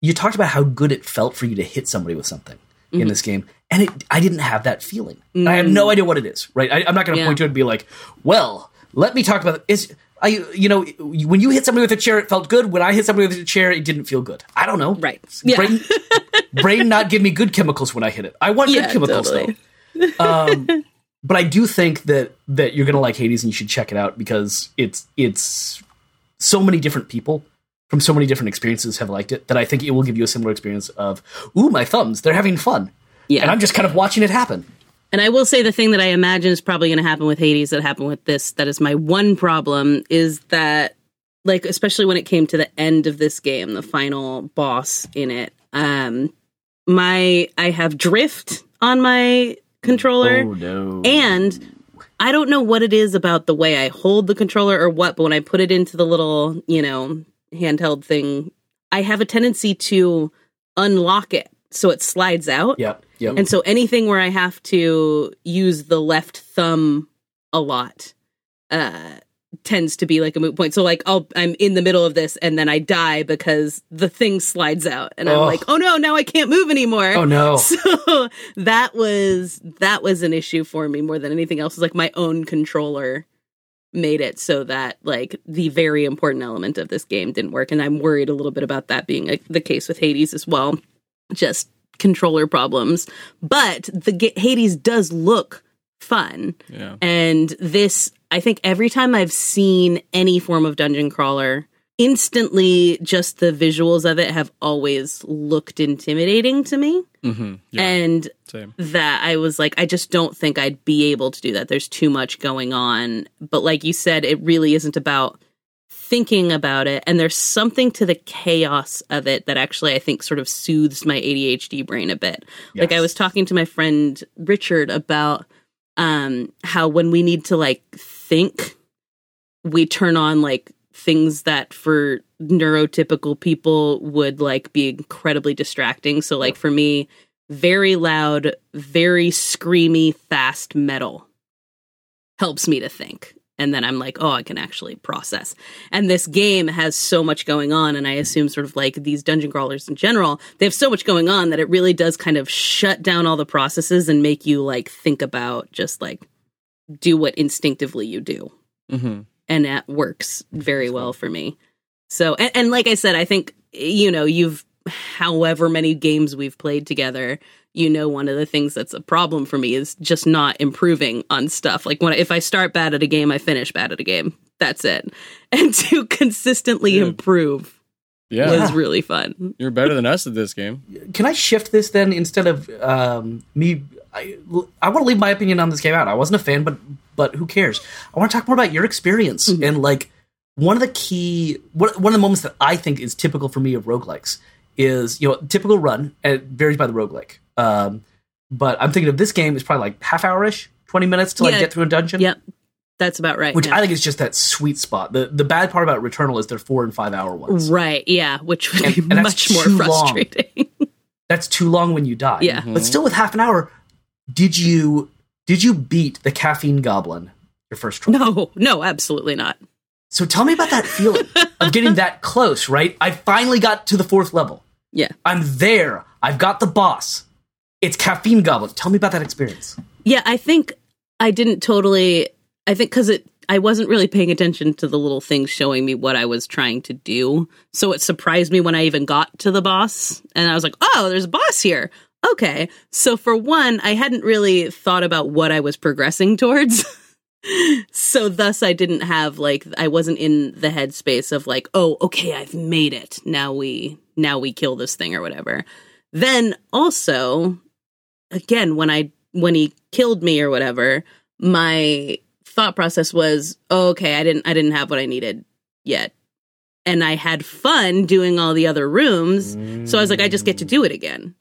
You talked about how good it felt for you to hit somebody with something in this game, and it, I didn't have that feeling. I have no idea what it is, right? I, I'm not going to Yeah. point to it and be like, well, let me talk about it. I, you know, when you hit somebody with a chair, it felt good. When I hit somebody with a chair, it didn't feel good. I don't know. Right. Yeah. Brain, brain not give me good chemicals when I hit it. I want Yeah, good chemicals totally. though. Um, but I do think that that you're gonna like Hades and you should check it out because it's it's so many different people from so many different experiences have liked it that I think it will give you a similar experience of ooh my thumbs they're having fun Yeah. and I'm just kind of watching it happen. And I will say the thing that I imagine is probably going to happen with Hades that happened with this, that is my one problem, is that, like, especially when it came to the end of this game, the final boss in it, um, my, I have drift on my controller. Oh no! And I don't know what it is about the way I hold the controller or what, but when I put it into the little, you know, handheld thing, I have a tendency to unlock it so it slides out. Yep. Yep. And so anything where I have to use the left thumb a lot uh tends to be like a moot point. So like I'll I'm in the middle of this and then I die because the thing slides out and I'm Oh. like, "Oh no, now I can't move anymore." oh no! So that was that was an issue for me more than anything else. Is like my own controller made it so that like the very important element of this game didn't work, and I'm worried a little bit about that being like, the case with Hades as well. Just controller problems, but the Hades does look fun. Yeah. And this, I think every time I've seen any form of dungeon crawler, instantly just the visuals of it have always looked intimidating to me. Mm-hmm. Yeah. And Same. that I was like, I just don't think I'd be able to do that. There's too much going on. But like you said, it really isn't about thinking about it. And there's something to the chaos of it that actually I think sort of soothes my ADHD brain a bit. Like I was talking to my friend Richard about um how when we need to like think, we turn on like things that for neurotypical people would like be incredibly distracting. So like for me, very loud, very screamy, fast metal helps me to think. And then I'm like, oh, I can actually process. And this game has so much going on. And I assume, sort of like these dungeon crawlers in general, they have so much going on that it really does kind of shut down all the processes and make you like think about just like do what instinctively you do Mm-hmm. And that works very well for me. So, and, and like I said, I think you know you've however many games we've played together. You know, one of the things that's a problem for me is just not improving on stuff. Like when if I start bad at a game, I finish bad at a game. That's it. And to consistently Yeah. improve Yeah. was really fun. You're better than us at this game. Can I shift this then instead of um, me? I, I want to leave my opinion on this game out. I wasn't a fan, but but who cares? I want to talk more about your experience and like one of the key one, one of the moments that I think is typical for me of roguelikes is you know typical run and it varies by the roguelike. Um, but I'm thinking of this game is probably like half hour ish, twenty minutes to like Yeah. get through a dungeon. Yep, that's about right. Which yeah. I think is just that sweet spot. The the bad part about Returnal is they're four and five hour ones. right, yeah, which would And- be and much more frustrating. That's too long when you die. Yeah. But still with half an hour, did you did you beat the caffeine goblin your first try? no, no, absolutely not. So tell me about that feeling of getting that close, right? I finally got to the fourth level. Yeah. I'm there. I've got the boss. It's caffeine goblin. Tell me about that experience. Yeah, I think I didn't totally. I think because it, I wasn't really paying attention to the little things showing me what I was trying to do. So it surprised me when I even got to the boss, and I was like, "Oh, there's a boss here." Okay, so for one, I hadn't really thought about what I was progressing towards. so thus I didn't have like I wasn't in the headspace of like, "Oh, okay, I've made it. Now we now we kill this thing or whatever." Then also, again when i when he killed me or whatever my thought process was oh, okay i didn't i didn't have what i needed yet and i had fun doing all the other rooms so i was like i just get to do it again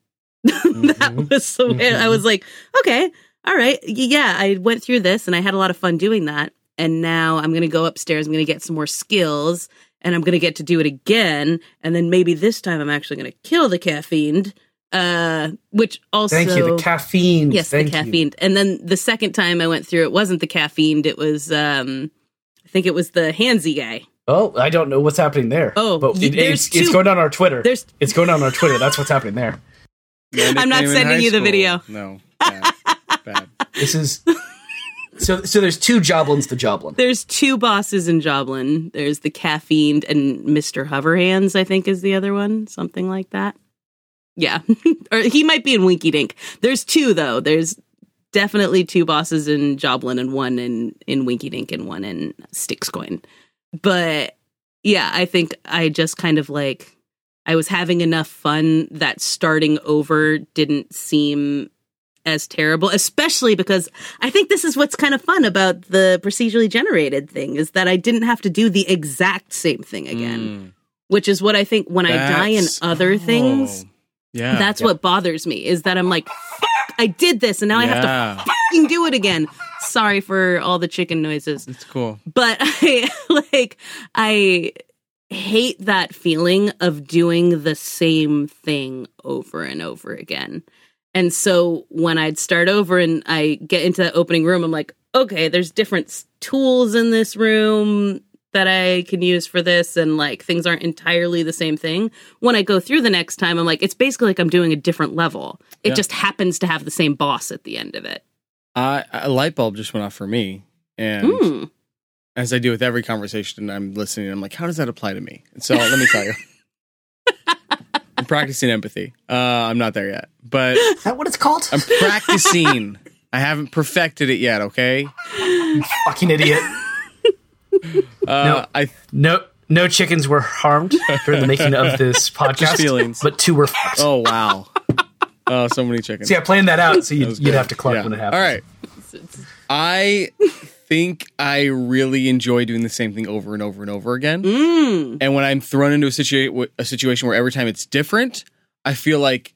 that was the way i was like okay all right, yeah, I went through this and I had a lot of fun doing that. And now I'm going to go upstairs. I'm going to get some more skills and I'm going to get to do it again. And then maybe this time I'm actually going to kill the caffeine. Uh, which also Thank you. The caffeine. Yes, Thank the you. caffeine. And then the second time I went through, it wasn't the caffeine. It was, um, I think it was the handsy guy. Oh, I don't know what's happening there. Oh, but it- it's, it's going on our Twitter. there's- it's going on our Twitter. That's what's happening there. My I'm not sending you the school. video. No. Bad. Bad. This is so. So there's two Joblins. The Joblin. There's two bosses in Joblin. There's the caffeine and Mr. Hoverhands, I think is the other one, something like that. Yeah. or he might be in Winky Dink. There's two though. There's definitely two bosses in Joblin and one in in Winky Dink and one in Styxcoin. But yeah, I think I just kind of like I was having enough fun that starting over didn't seem as terrible, especially because I think this is what's kind of fun about the procedurally generated thing is that I didn't have to do the exact same thing again, Mm. which is what I think when I die in That's- other things, oh. Yeah. that's what bothers me is that I'm like, Fuck, I did this and now I have to fucking do it again. Sorry for all the chicken noises It's cool. but I like I hate that feeling of doing the same thing over and over again. And so when I'd start over and I get into that opening room, I'm like, okay, there's different tools in this room that I can use for this, and like things aren't entirely the same thing. When I go through the next time, I'm like, it's basically like I'm doing a different level. It Yeah. just happens to have the same boss at the end of it. I, a light bulb just went off for me. And Hmm. As I do with every conversation, I'm listening. I'm like, how does that apply to me? And so let me tell you. I'm practicing empathy. Uh, I'm not there yet, but Is that what it's called? I'm practicing. I haven't perfected it yet. Okay. You fucking idiot. Uh, No. I No, no chickens were harmed during the making of this podcast. feelings. but two were fucked. oh wow. Oh, so many chickens. See, I planned that out, so you'd, was you'd have to cluck Yeah. when it happens. All right. I think I really enjoy doing the same thing over and over and over again. Mm. And when I'm thrown into a situation, a situation where every time it's different, I feel like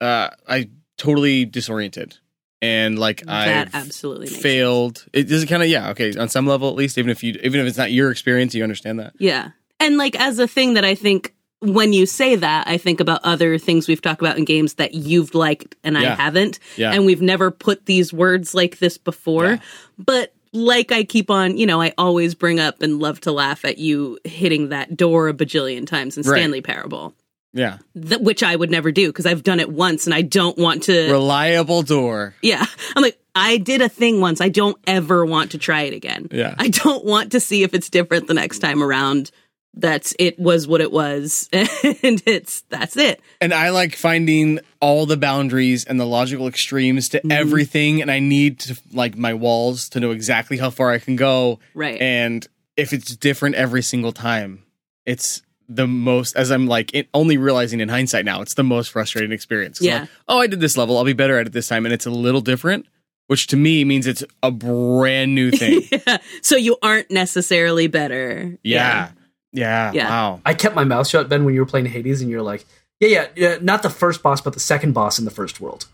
uh, I totally disoriented and like I've absolutely failed. It does it kind of yeah okay on some level at least even if you even if it's not your experience you understand that Yeah. And like as a thing that I think when you say that, I think about other things we've talked about in games that you've liked and I haven't. Yeah. And we've never put these words like this before. Yeah. But like I keep on, you know, I always bring up and love to laugh at you hitting that door a bajillion times in Right. Stanley Parable. yeah Th- which I would never do because I've done it once and I don't want to. reliable door Yeah. I'm like, I did a thing once. I don't ever want to try it again. Yeah. I don't want to see if it's different the next time around. That's it was what it was. And it's that's it. and I like finding all the boundaries and the logical extremes to mm-hmm. everything and I need to like my walls to know exactly how far I can go Right. and if it's different every single time it's the most as I'm like it, only realizing in hindsight now it's the most frustrating experience Yeah. like, oh I did this level I'll be better at it this time and it's a little different which to me means it's a brand new thing yeah. so you aren't necessarily better. yeah yeah, Yeah. wow I kept my mouth shut, Ben, when you were playing Hades, and you're like, yeah, yeah, yeah, not the first boss, but the second boss in the first world,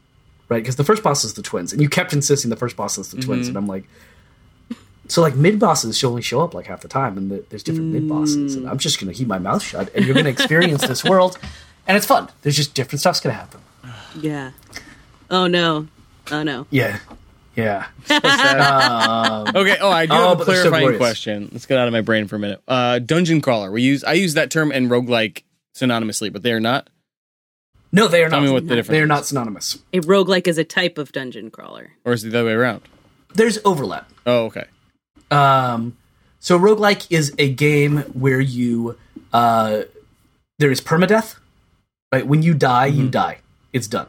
right? Because the first boss is the twins, and you kept insisting the first boss is the twins, mm-hmm. and I'm like, so like mid bosses should only show up like half the time, and the, there's different mid bosses, and mm. I'm just gonna keep my mouth shut, and you're gonna experience this world, and it's fun. There's just different stuff's gonna happen. Yeah. Oh no. Oh no. Yeah, yeah. Okay. Oh, I do Oh, have a but they're so clarifying glorious. question. Let's get out of my brain for a minute. Uh, dungeon crawler. We use I use that term and roguelike synonymously, but they are not. No, they are Tell not. me what the difference They are not synonymous. A roguelike is a type of dungeon crawler. Or is it the other way around? There's overlap. Oh, okay. Um, so roguelike is a game where you uh, there is permadeath. Right, when you die, you die. It's done.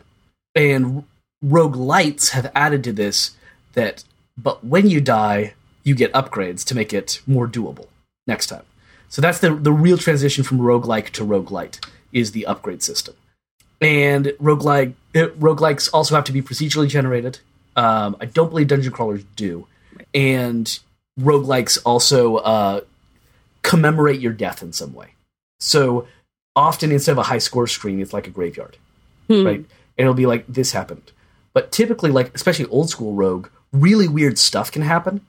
And roguelites have added to this that, but when you die, you get upgrades to make it more doable next time. So that's the the real transition from roguelike to roguelite is the upgrade system. And roguelike uh, roguelikes also have to be procedurally generated. Um, I don't believe dungeon crawlers do. And roguelikes also uh, commemorate your death in some way. So often instead of a high score screen, it's like a graveyard, right? And it'll be like this happened. But typically, like especially old school Rogue, really weird stuff can happen,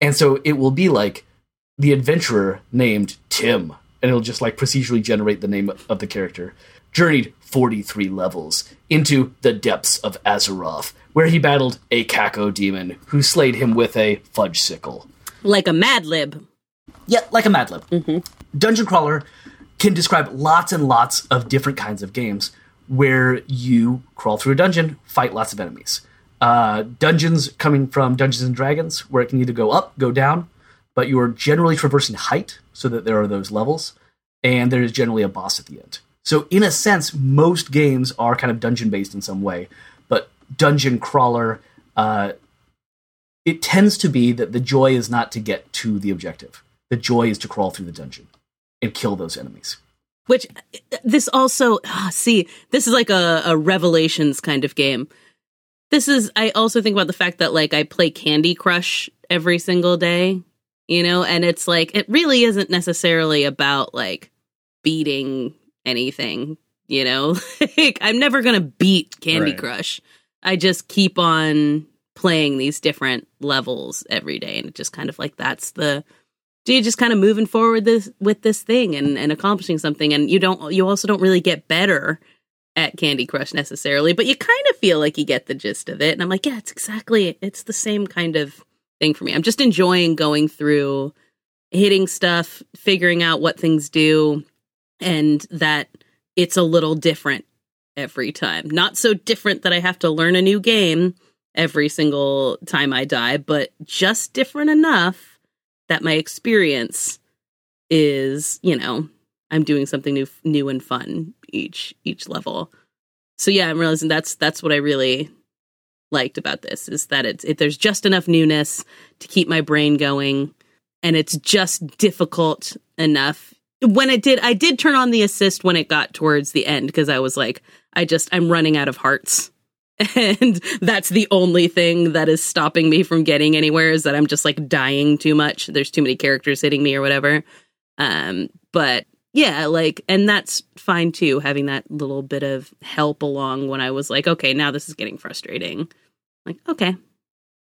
and so it will be like the adventurer named Tim, and it'll just like procedurally generate the name of the character. Journeyed 43 levels into the depths of Azeroth, where he battled a Kako demon who slayed him with a fudge sickle. Like a Mad Lib. Yeah, like a Mad Lib. Mm-hmm. Dungeon Crawler can describe lots and lots of different kinds of games where you crawl through a dungeon, fight lots of enemies. Uh, dungeons coming from Dungeons and Dragons, where it can either go up, go down, but you are generally traversing height so that there are those levels, and there is generally a boss at the end. So, in a sense, most games are kind of dungeon based in some way, but Dungeon Crawler, uh, it tends to be that the joy is not to get to the objective. The joy is to crawl through the dungeon and kill those enemies. Which this also ah, see this is like a, a revelations kind of game. This is I also think about the fact that like I play Candy Crush every single day, you know, and it's like it really isn't necessarily about like beating anything, you know. like I'm never gonna beat Candy Right. Crush. I just keep on playing these different levels every day, and it just kind of like that's the do you just kind of moving forward this with this thing and, and accomplishing something and you don't you also don't really get better at candy crush necessarily but you kind of feel like you get the gist of it and i'm like yeah it's exactly it's the same kind of thing for me. I'm just enjoying going through hitting stuff figuring out what things do and that it's a little different every time. Not so different that i have to learn a new game every single time i die but just different enough that my experience is, you know, I'm doing something new new and fun each each level. So yeah, I'm realizing that's that's what I really liked about this is that it's it, there's just enough newness to keep my brain going and it's just difficult enough. When it did I did turn on the assist when it got towards the end because I was like I just I'm running out of hearts and that's the only thing that is stopping me from getting anywhere is that I'm just like dying too much. There's too many characters hitting me or whatever. Um, but yeah, like, and that's fine too, having that little bit of help along when I was like, okay, now this is getting frustrating. Like, okay,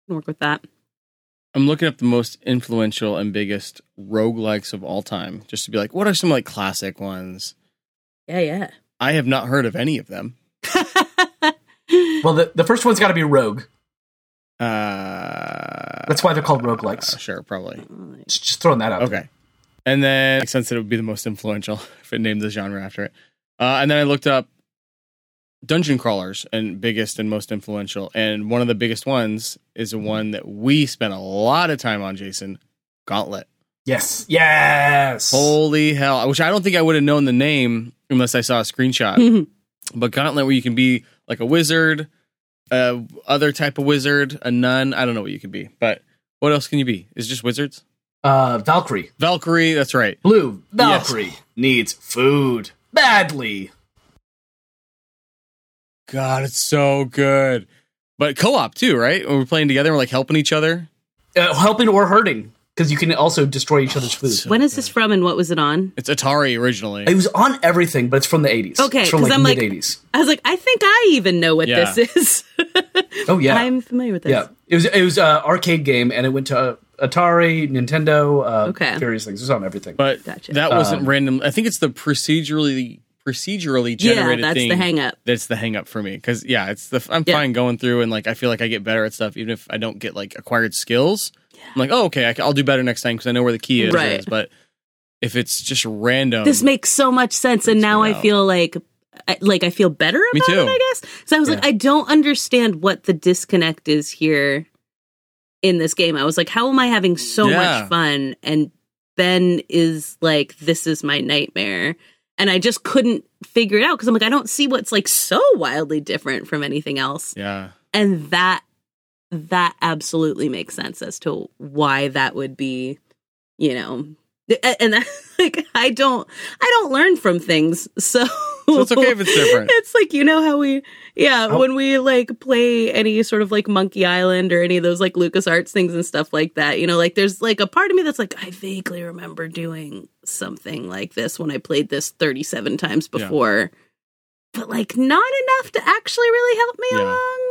work with that. I'm looking up the most influential and biggest roguelikes of all time, just to be like, what are some like classic ones? Yeah, yeah. I have not heard of any of them. Well, the, the first one's got to be Rogue. Uh, That's why they're called uh, roguelikes. sure, probably. Just, just throwing that out. Okay. And then makes sense that it would be the most influential if it named the genre after it. Uh, and then I looked up dungeon crawlers and biggest and most influential. And one of the biggest ones is the one that we spent a lot of time on, Jason Gauntlet. Yes. Yes. Holy hell. Which I don't think I would have known the name unless I saw a screenshot. but Gauntlet, where you can be like a wizard, a other type of wizard, a nun. I don't know what you could be. But what else can you be? Is it just wizards? Uh, Valkyrie. Valkyrie, that's right. Blue. Valkyrie needs food badly. God, it's so good. But co-op too, right? When we're playing together, we're like helping each other. Uh, helping or hurting because you can also destroy each other's food. when is this from and what was it on? It's Atari originally. It was on everything, but it's from the 80s. Okay, it's from 'cause like I'm like- mid 80s. I was like, I think I even know what Yeah. this is. Oh yeah, I'm familiar with this. yeah. It was it was a arcade game, and it went to uh, Atari, Nintendo, uh, Okay. various things. It was on everything. but Gotcha. that wasn't Um, random. I think it's the procedurally procedurally Yeah, generated that's thing. the hang up. That's the hang up for me because yeah, it's the I'm Yeah. fine going through and like I feel like I get better at stuff even if I don't get like acquired skills. I'm like, oh okay, I, will do better next time because I know where the key is. Right. is. But if it's just random, this makes so much sense and now i feel like I- like i feel better about it i guess so i was like i don't understand what the disconnect is here in this game i was like how am i having so Yeah. much fun and ben is like this is my nightmare and i just couldn't figure it out because i'm like i don't see what's like so wildly different from anything else yeah, and that that absolutely makes sense as to why that would be you know and that, like i don't i don't learn from things so So it's okay if it's different. it's like you know how we yeah Oh. when we like play any sort of like monkey island or any of those like lucas arts things and stuff like that you know like there's like a part of me that's like i vaguely remember doing something like this when i played this 37 times Yeah. before but like not enough to actually really help me Yeah. along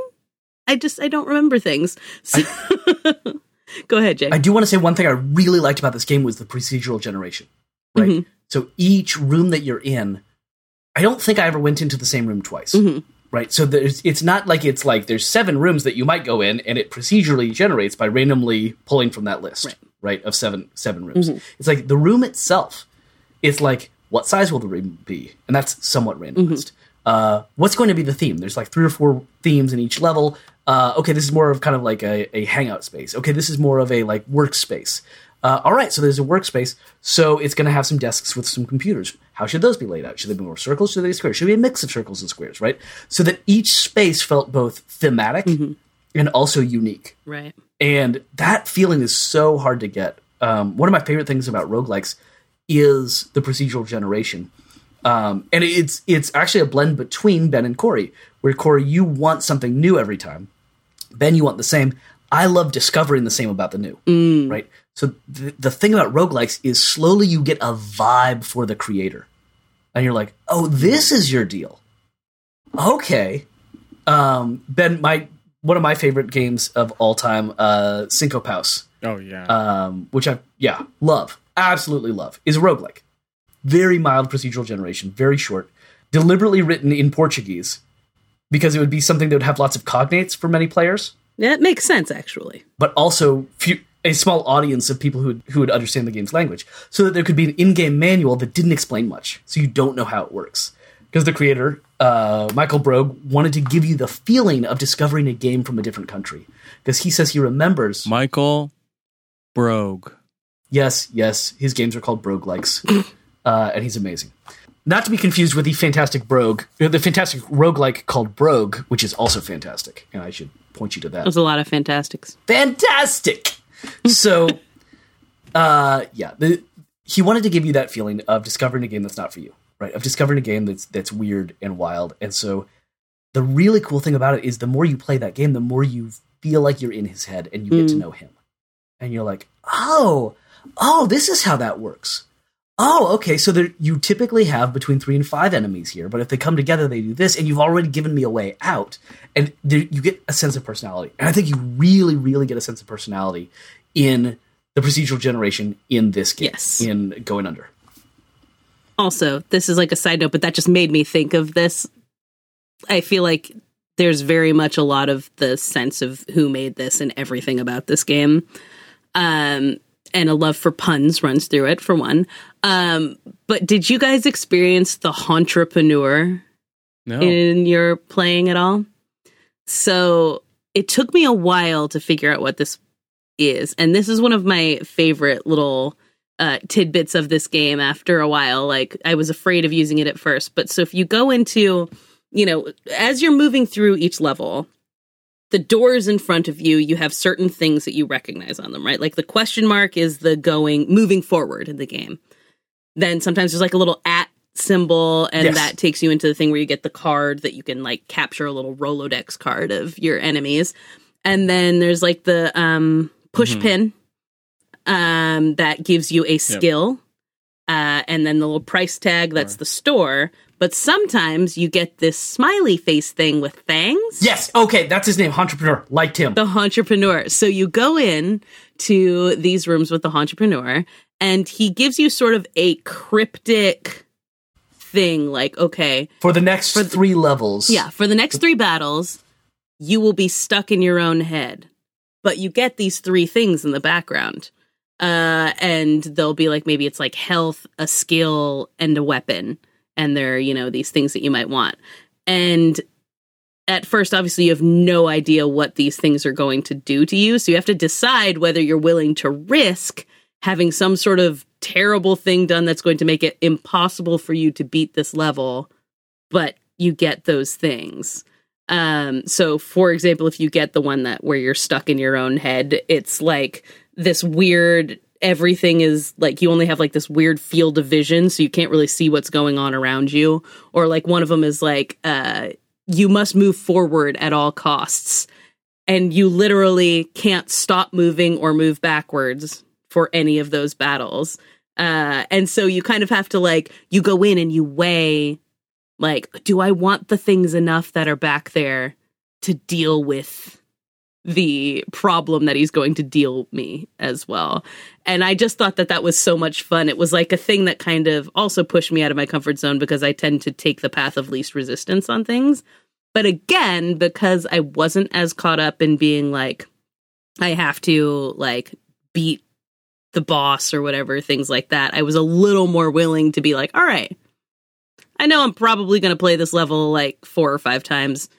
I just I don't remember things. So go ahead, Jay. I do want to say one thing I really liked about this game was the procedural generation. Right. Mhm. So each room that you're in, I don't think I ever went into the same room twice. Mhm. Right. So there's it's not like it's like there's seven rooms that you might go in and it procedurally generates by randomly pulling from that list. Right. Right. of seven seven rooms. It's like the room itself. It's like what size will the room be? And that's somewhat randomized. Uh, what's going to be the theme? There's like three or four themes in each level. Uh, okay, this is more of kind of like a, a hangout space. Okay, this is more of a like workspace. Uh, all right, so there's a workspace, so it's going to have some desks with some computers. How should those be laid out? Should they be more circles? Should they be squares? Should be a mix of circles and squares? Right, so that each space felt both thematic and also unique. right. And that feeling is so hard to get. Um, one of my favorite things about roguelikes is the procedural generation. Um, and it's it's actually a blend between Ben and Corey, where Corey, you want something new every time. Ben, you want the same. I love discovering the same about the new. Right? So the, the thing about roguelikes is slowly you get a vibe for the creator. And you're like, oh, this is your deal. Okay. Um, ben, my one of my favorite games of all time, uh, Cinco Paus, Oh yeah. um, which I yeah love, absolutely love, is a roguelike. Very mild procedural generation, very short, deliberately written in Portuguese because it would be something that would have lots of cognates for many players, Yeah, That makes sense, actually. but also few, a small audience of people who would, who would understand the game's language, so that there could be an in-game manual that didn't explain much, so you don't know how it works. Because the creator, uh, Michael Brough, wanted to give you the feeling of discovering a game from a different country. Because he says he remembers Michael Brough. Yes, yes, his games are called Brough likes, uh, and he's amazing. Not to be confused with the fantastic Brogue, uh, the fantastic roguelike called Brogue, which is also fantastic, and I should point you to that. There's a lot of fantastics. Fantastic. So, uh, yeah, the, he wanted to give you that feeling of discovering a game that's not for you, right? Of discovering a game that's that's weird and wild, and so the really cool thing about it is the more you play that game, the more you feel like you're in his head and you get to know him, and you're like, oh, oh, this is how that works. Oh, okay. So there, you typically have between three and five enemies here, but if they come together, they do this, and you've already given me a way out, and there, you get a sense of personality. And I think you really, really get a sense of personality in the procedural generation in this game, Yes. in Going Under. Also, this is like a side note, but that just made me think of this. I feel like there's very much a lot of the sense of who made this and everything about this game. Um, and a love for puns runs through it, for one. Um, but did you guys experience the entrepreneur No. in your playing at all? So it took me a while to figure out what this is. And this is one of my favorite little uh, tidbits of this game after a while. Like, I was afraid of using it at first. But so if you go into, you know, as you're moving through each level, the doors in front of you, you have certain things that you recognize on them, right? Like the question mark is the going, moving forward in the game. Then sometimes there's like a little at symbol, and Yes. that takes you into the thing where you get the card that you can like capture a little Rolodex card of your enemies. And then there's like the um, push pin um, that gives you a skill. Uh, and then the little price tag that's the store. But sometimes you get this smiley face thing with fangs Yes. Okay, that's his name. Entrepreneur. Liked him. the entrepreneur. So you go in to these rooms with the entrepreneur, and he gives you sort of a cryptic thing like, okay, For the next for three levels. yeah, for the next three battles, you will be stuck in your own head. But you get these three things in the background. Uh, and they'll be like, maybe it's like health, a skill, and a weapon. And there are, you know, these things that you might want. And at first, obviously, you have no idea what these things are going to do to you. So you have to decide whether you're willing to risk having some sort of terrible thing done that's going to make it impossible for you to beat this level, but you get those things. Um, so, for example, if you get the one that where you're stuck in your own head, it's like this weird. Everything is like you only have like this weird field of vision, so you can't really see what's going on around you. Or like one of them is like, uh, you must move forward at all costs, and you literally can't stop moving or move backwards for any of those battles. Uh, and so you kind of have to like you go in and you weigh like do I want the things enough that are back there to deal with the problem that he's going to deal me as well. And I just thought that that was so much fun. It was like a thing that kind of also pushed me out of my comfort zone because I tend to take the path of least resistance on things. But again, because I wasn't as caught up in being like, I have to like beat the boss or whatever, things like that, I was a little more willing to be like, all right, I know I'm probably going to play this level like four or five times.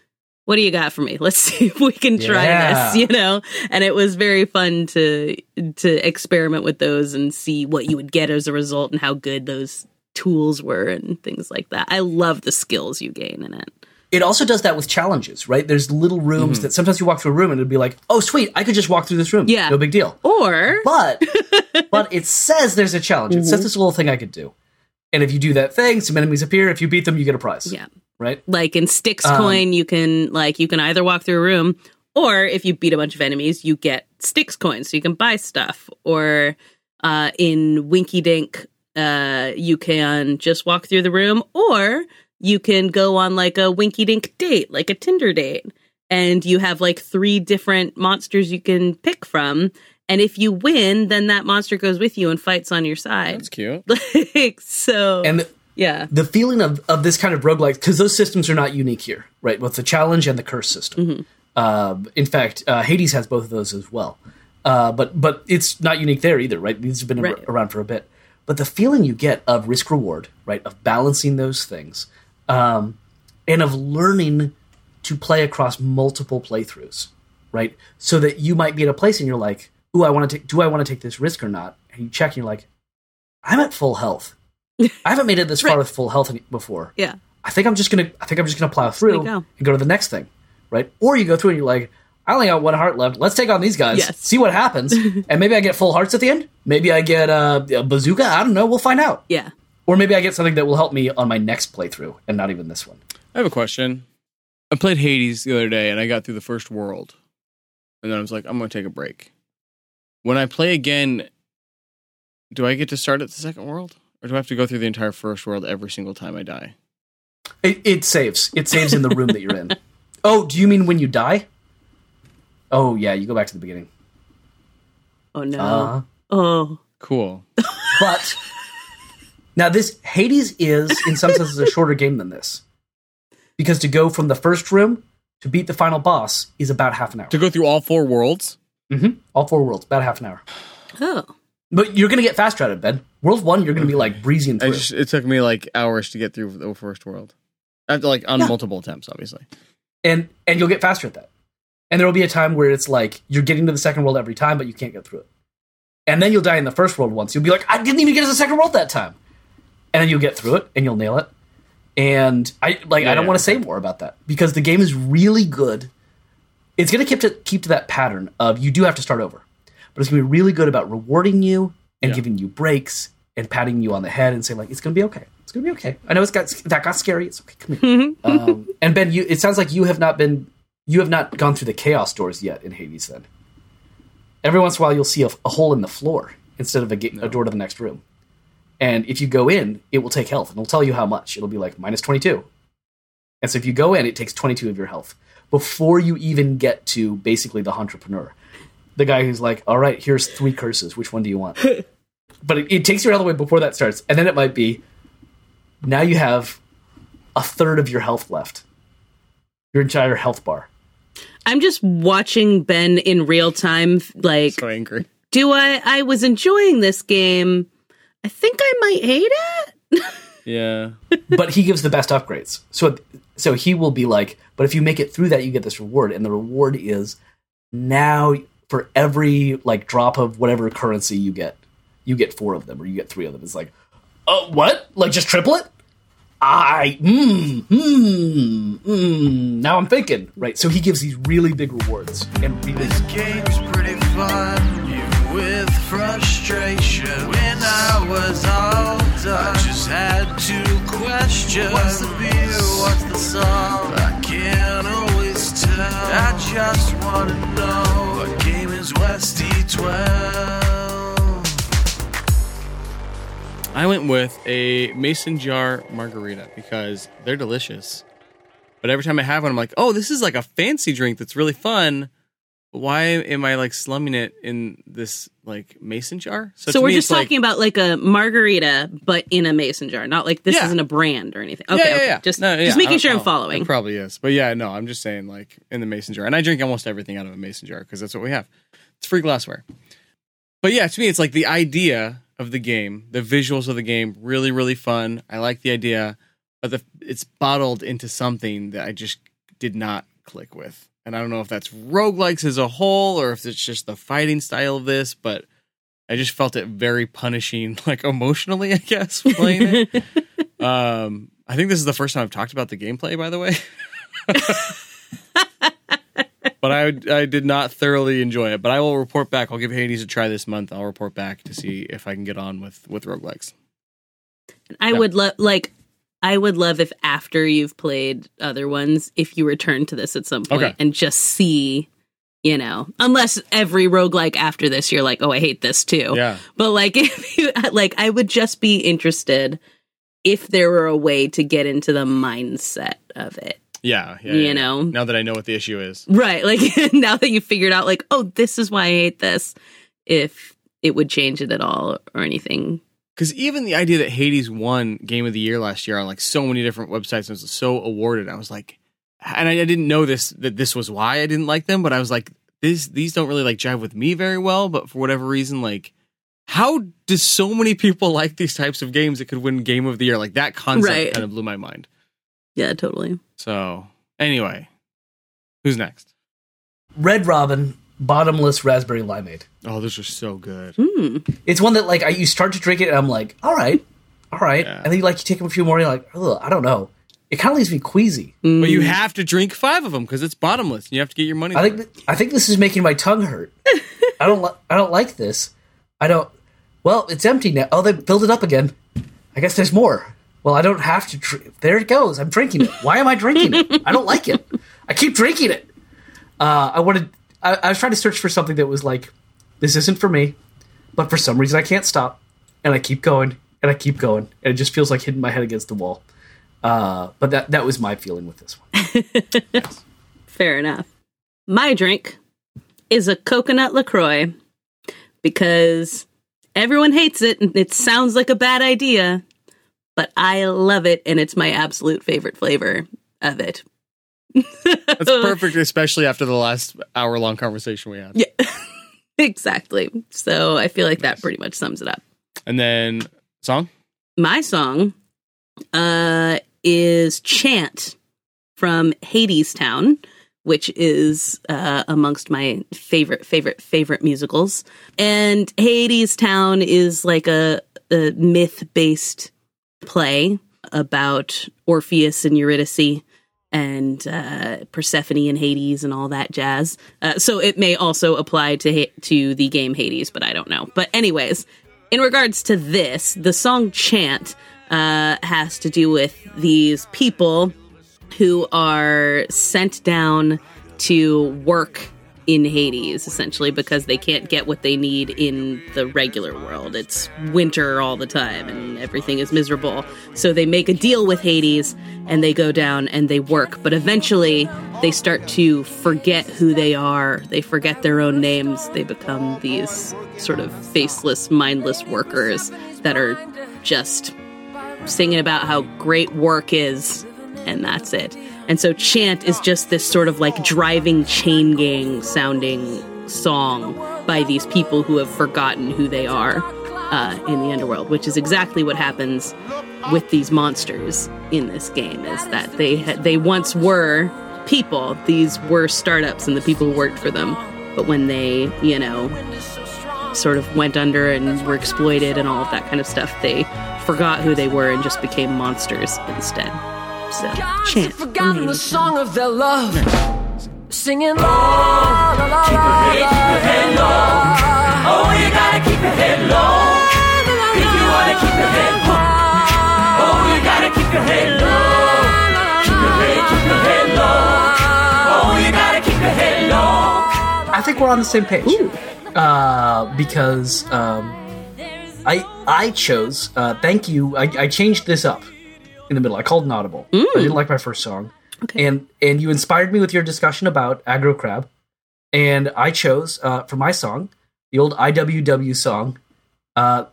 What do you got for me? Let's see if we can try Yeah. this, you know? And it was very fun to to experiment with those and see what you would get as a result and how good those tools were and things like that. I love the skills you gain in it. It also does that with challenges, right? There's little rooms Mm-hmm. that sometimes you walk through a room and it'd be like, oh, sweet, I could just walk through this room. Yeah. No big deal. Or But but it says there's a challenge. It Mm-hmm. says this little thing I could do. And if you do that thing, some enemies appear. If you beat them, you get a prize. yeah. Right? like in Styx Um, coin, you can like you can either walk through a room, or if you beat a bunch of enemies, you get Styx coins, so you can buy stuff. Or uh, in Winky Dink, uh, you can just walk through the room, or you can go on like a Winky Dink date, like a Tinder date, and you have like three different monsters you can pick from. And if you win, then that monster goes with you and fights on your side. That's cute. like so, And the, yeah, the feeling of, of this kind of roguelike, because those systems are not unique here, right? Both the challenge and the curse system. Mm-hmm. Uh, in fact, uh, Hades has both of those as well. Uh, but but it's not unique there either, right? These have been ar- Right. around for a bit. But the feeling you get of risk reward, right, of balancing those things, um, and of learning to play across multiple playthroughs, right? So that you might be at a place and you're like, "Ooh, I want to take. Do I want to take this risk or not?" And you check, and you're like, "I'm at full health. I haven't made it this far with full health before. yeah, I think I'm just gonna. I think I'm just gonna plow through go. and go to the next thing, right? Or you go through and you're like, I only got one heart left. Let's take on these guys. Yes. See what happens. and maybe I get full hearts at the end. Maybe I get uh, a bazooka. I don't know. We'll find out. yeah. Or maybe I get something that will help me on my next playthrough, and not even this one. I have a question. I played Hades the other day and I got through the first world. And then I was like, I'm going to take a break. When I play again, do I get to start at the second world? Or do I have to go through the entire first world every single time I die? It, it saves. It saves in the room that you're in. Oh, do you mean when you die? Oh yeah, you go back to the beginning. Oh no. Uh, oh. Cool. but now this Hades is in some senses a shorter game than this, because to go from the first room to beat the final boss is about half an hour. To go through all four worlds? Hmm All four worlds, about half an hour. Oh. But you're gonna get faster at it, Ben. World one, you're gonna be like breezing I through. just, it took me like hours to get through the first world. After, like on Yeah. multiple attempts, obviously. and and you'll get faster at that. And there will be a time where it's like you're getting to the second world every time, but you can't get through it. And then you'll die in the first world once. You'll be like, I didn't even get to the second world that time. And then you'll get through it and you'll nail it. And I like Yeah, I don't yeah. want to say more about that because the game is really good. It's gonna keep to keep to that pattern of you do have to start over. But it's gonna be really good about rewarding you and Yeah. giving you breaks and patting you on the head and saying like it's gonna be okay. It's gonna be okay. I know it's got that got scary. It's okay. Come here. um, and Ben, you it sounds like you have not been you have not gone through the chaos doors yet in Hades. Then every once in a while you'll see a, a hole in the floor instead of a, gate, a door to the next room. And if you go in, it will take health and it'll tell you how much. It'll be like minus twenty two. And so if you go in, it takes twenty two of your health before you even get to basically the entrepreneur, the guy who's like, "All right, here's three curses. Which one do you want?" but it, it takes of the way before that starts, and then it might be now you have a third of your health left, your entire health bar. I'm just watching Ben in real time. Like, So angry. do I? I was enjoying this game. I think I might hate it. Yeah. but he gives the best upgrades. So so he will be like, but if you make it through that, you get this reward, and the reward is now for every like drop of whatever currency you get, you get four of them, or you get three of them. It's like, uh, what? Like just triple it? I mm, mm, mm. Now I'm thinking right. So he gives these really big rewards and really This game's pretty fun, even with frustration. When I was all done, I just had to question What's the beer, what's the song? I can't always tell. I just wanna know what game is Westy 12? I went with a mason jar margarita because they're delicious. But every time I have one, I'm like, oh, this is like a fancy drink that's really fun. Why am I like slumming it in this like mason jar? So, to we're me, just it's like- talking about like a margarita, but in a mason jar. Not like this Yeah. isn't a brand or anything. Okay, yeah, yeah, okay. yeah. just No, yeah, just making I- sure I'm oh, following. It probably is, but yeah, no, I'm just saying like in the mason jar, and I drink almost everything out of a mason jar because that's what we have. It's free glassware. But yeah, to me, it's like the idea of the game, the visuals of the game, really, really fun. I like the idea, but the, it's bottled into something that I just did not click with. And I don't know if that's roguelikes as a whole or if it's just the fighting style of this, but I just felt it very punishing, like emotionally, I guess, playing it. Um, I think this is the first time I've talked about the gameplay, by the way. but I I did not thoroughly enjoy it. But I will report back. I'll give Hades a try this month. I'll report back to see if I can get on with with roguelikes. I Yeah. would love like I would love if after you've played other ones, if you return to this at some point Okay. and just see, you know, unless every roguelike after this you're like, oh, I hate this too. Yeah. But like, if you like, I would just be interested if there were a way to get into the mindset of it. Yeah, yeah, You yeah, know? Now that I know what the issue is, Right. Like now that you figured out, like, oh, this is why I hate this, if it would change it at all or anything. Because even the idea that Hades won Game of the Year last year on like so many different websites and was so awarded, I was like, and I, I didn't know this that this was why I didn't like them, but I was like, this these don't really like jive with me very well. But for whatever reason, like. How do so many people like these types of games that could win Game of the Year? Like that concept Right. kind of blew my mind. Yeah, totally. So anyway, who's next? Red Robin, bottomless raspberry limeade. Oh, those are so good. Hmm. It's one that like I, you start to drink it, and I'm like, all right, all right, Yeah. and then you like you take a few more, and you're like, Ugh, I don't know. It kind of leaves me queasy. But Mm. you have to drink five of them because it's bottomless. And you have to get your money. I think th- I think this is making my tongue hurt. I don't li- I don't like this. I don't. Well, it's empty now. Oh, they filled it up again. I guess there's more. Well, I don't have to. Dr- there it goes. I'm drinking it. Why am I drinking it? I don't like it. I keep drinking it. Uh, I wanted. I, I was trying to search for something that was like, this isn't for me, but for some reason I can't stop, and I keep going and I keep going, and it just feels like hitting my head against the wall. Uh, but that that was my feeling with this one. Fair enough. My drink is a coconut LaCroix because everyone hates it and it sounds like a bad idea, but I love it and it's my absolute favorite flavor of it. That's perfect, especially after the last hour long conversation we had. Yeah. exactly. So I feel like that pretty much sums it up. And then song. My song uh, is Chant from Hadestown, which is uh, amongst my favorite, favorite, favorite musicals. And Hadestown is like a, a myth based play about Orpheus and Eurydice and uh, Persephone and Hades and all that jazz. Uh, so it may also apply to Ha- to the game Hades, but I don't know. But anyways, in regards to this, the song "Chant" uh, has to do with these people who are sent down to work in Hades, essentially because they can't get what they need in the regular world. It's winter all the time and everything is miserable. So they make a deal with Hades and they go down and they work. But eventually they start to forget who they are. They forget their own names. They become these sort of faceless, mindless workers that are just singing about how great work is, and that's it. And so Chant is just this sort of like driving chain gang sounding song by these people who have forgotten who they are uh, in the underworld, which is exactly what happens with these monsters in this game. Is that they they once were people; these were startups and the people who worked for them. But when they, you know, sort of went under and were exploited and all of that kind of stuff, they forgot who they were and just became monsters instead. So, chant. from forgotten the song of their love. Singing la la la la la la. Oh, you gotta keep your head low. If you wanna keep your head high. Oh, you gotta keep your head low. Keep your head, keep your head low. Oh, you gotta keep your head low. I think we're on the same page. Uh, because um, I I chose. Uh, thank you. I, I changed this up in the middle. I called an audible. I didn't like my first song. Okay. and and you inspired me with your discussion about aggro crab, and I chose uh, for my song the old IWW song, uh,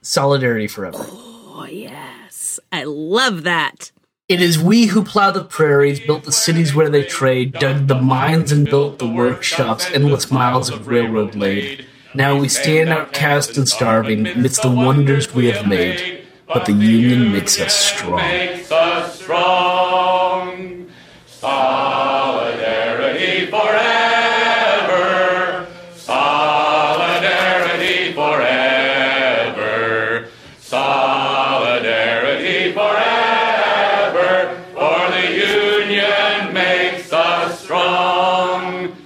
"Solidarity Forever." Oh yes, I love that. It is we who plow the prairies, built the cities where they trade, dug the mines and built the workshops, endless miles of railroad laid. Now we stand outcast and starving amidst the wonders we have made, but the union makes us strong. makes us strong. Solidarity forever. Solidarity forever. Solidarity forever. For the union makes us strong.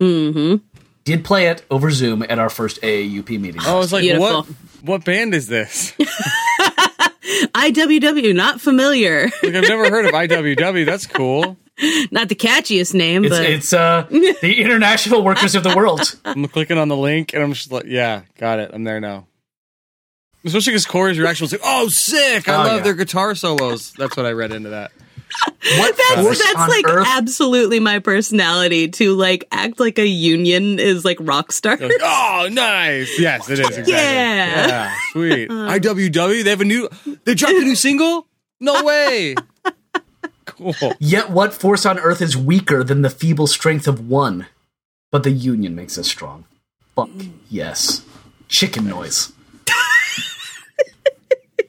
Mm-hmm. Did play it over Zoom at our first AAUP meeting. I was like, Beautiful. what? What band is this? IWW, not familiar. Like I've never heard of IWW. That's cool. not the catchiest name, It's, but it's uh, the International Workers of the World. I'm clicking on the link and I'm just like, yeah, got it. I'm there now. Especially because Corey's reaction was like, "Oh, sick! I Oh, love yeah. their guitar solos." That's what I read into that. What that's force that's on like earth? absolutely my personality to like act like a union is like rock star. Like, oh, nice. Yes, it is. Exactly. Yeah. Yeah. Sweet. Uh. IWW. They have a new. They dropped a new single. No way. Cool. Yet what force on earth is weaker than the feeble strength of one? But the union makes us strong. Fuck yes. Chicken noise.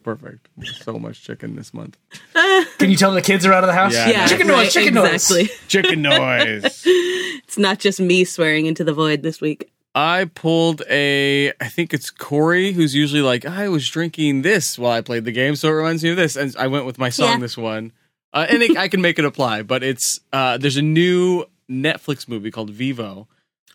Perfect. So much chicken this month. Can you tell the kids are out of the house? Yeah, yeah, Chicken right, noise, chicken exactly. noise. Chicken noise. It's not just me swearing into the void this week. I pulled a. I think it's Corey who's usually like, I was drinking this while I played the game, so it reminds me of this, and I went with my song Yeah. this one, uh, and it, I can make it apply. But it's uh, there's a new Netflix movie called Vivo.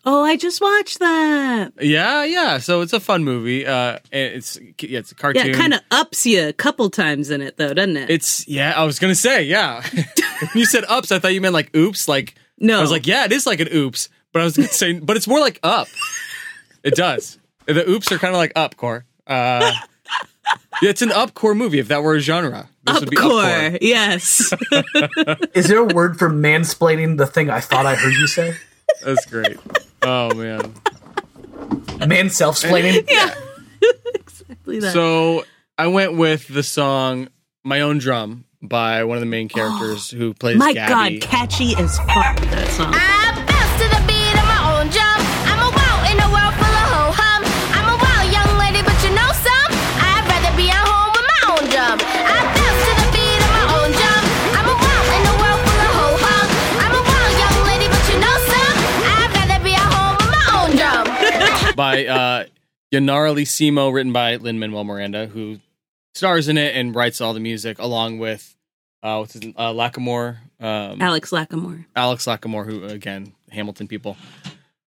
Oh, I just watched that. Yeah, yeah. So it's a fun movie. Uh, it's yeah, it's a cartoon. Yeah, it kind of ups you a couple times in it though, doesn't it? It's yeah. I was gonna say yeah. when you said ups, I thought you meant like oops. Like no, I was like, yeah, it is like an oops, but I was gonna say, but it's more like up. It does. The oops are kind of like up core. Uh, it's an up core movie. If that were a genre, this would be up upcore. Yes. Is there a word for mansplaining the thing I thought I heard you say? That's great. Oh man. A Man self-splaining? yeah. exactly that. So I went with the song "My Own Drum" by one of the main characters who plays My Gabby. God, catchy as fuck that song. By uh, Ynairaly Simo, written by Lin Manuel Miranda, who stars in it and writes all the music, along with uh, what's his uh, Lacamoire, um, Alex Lacamoire. Alex Lacamoire, who again Hamilton people.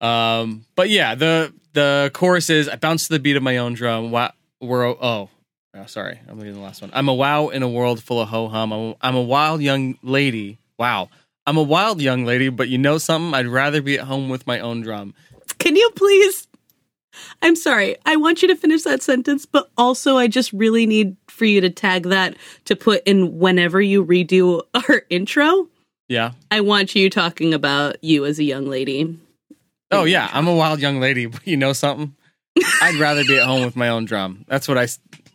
Um, but yeah, the the chorus is I bounce to the beat of my own drum. Wow, we're oh. oh, sorry, I'm reading the last one. I'm a wow in a world full of ho hum. I'm I'm a wild young lady. Wow, I'm a wild young lady, but you know something? I'd rather be at home with my own drum. Can you please? I'm sorry. I want you to finish that sentence, but also I just really need for you to tag that to put in whenever you redo our intro. Yeah. I want you talking about you as a young lady. Oh yeah, I'm a wild young lady, but you know something? I'd rather be at home with my own drum. That's what I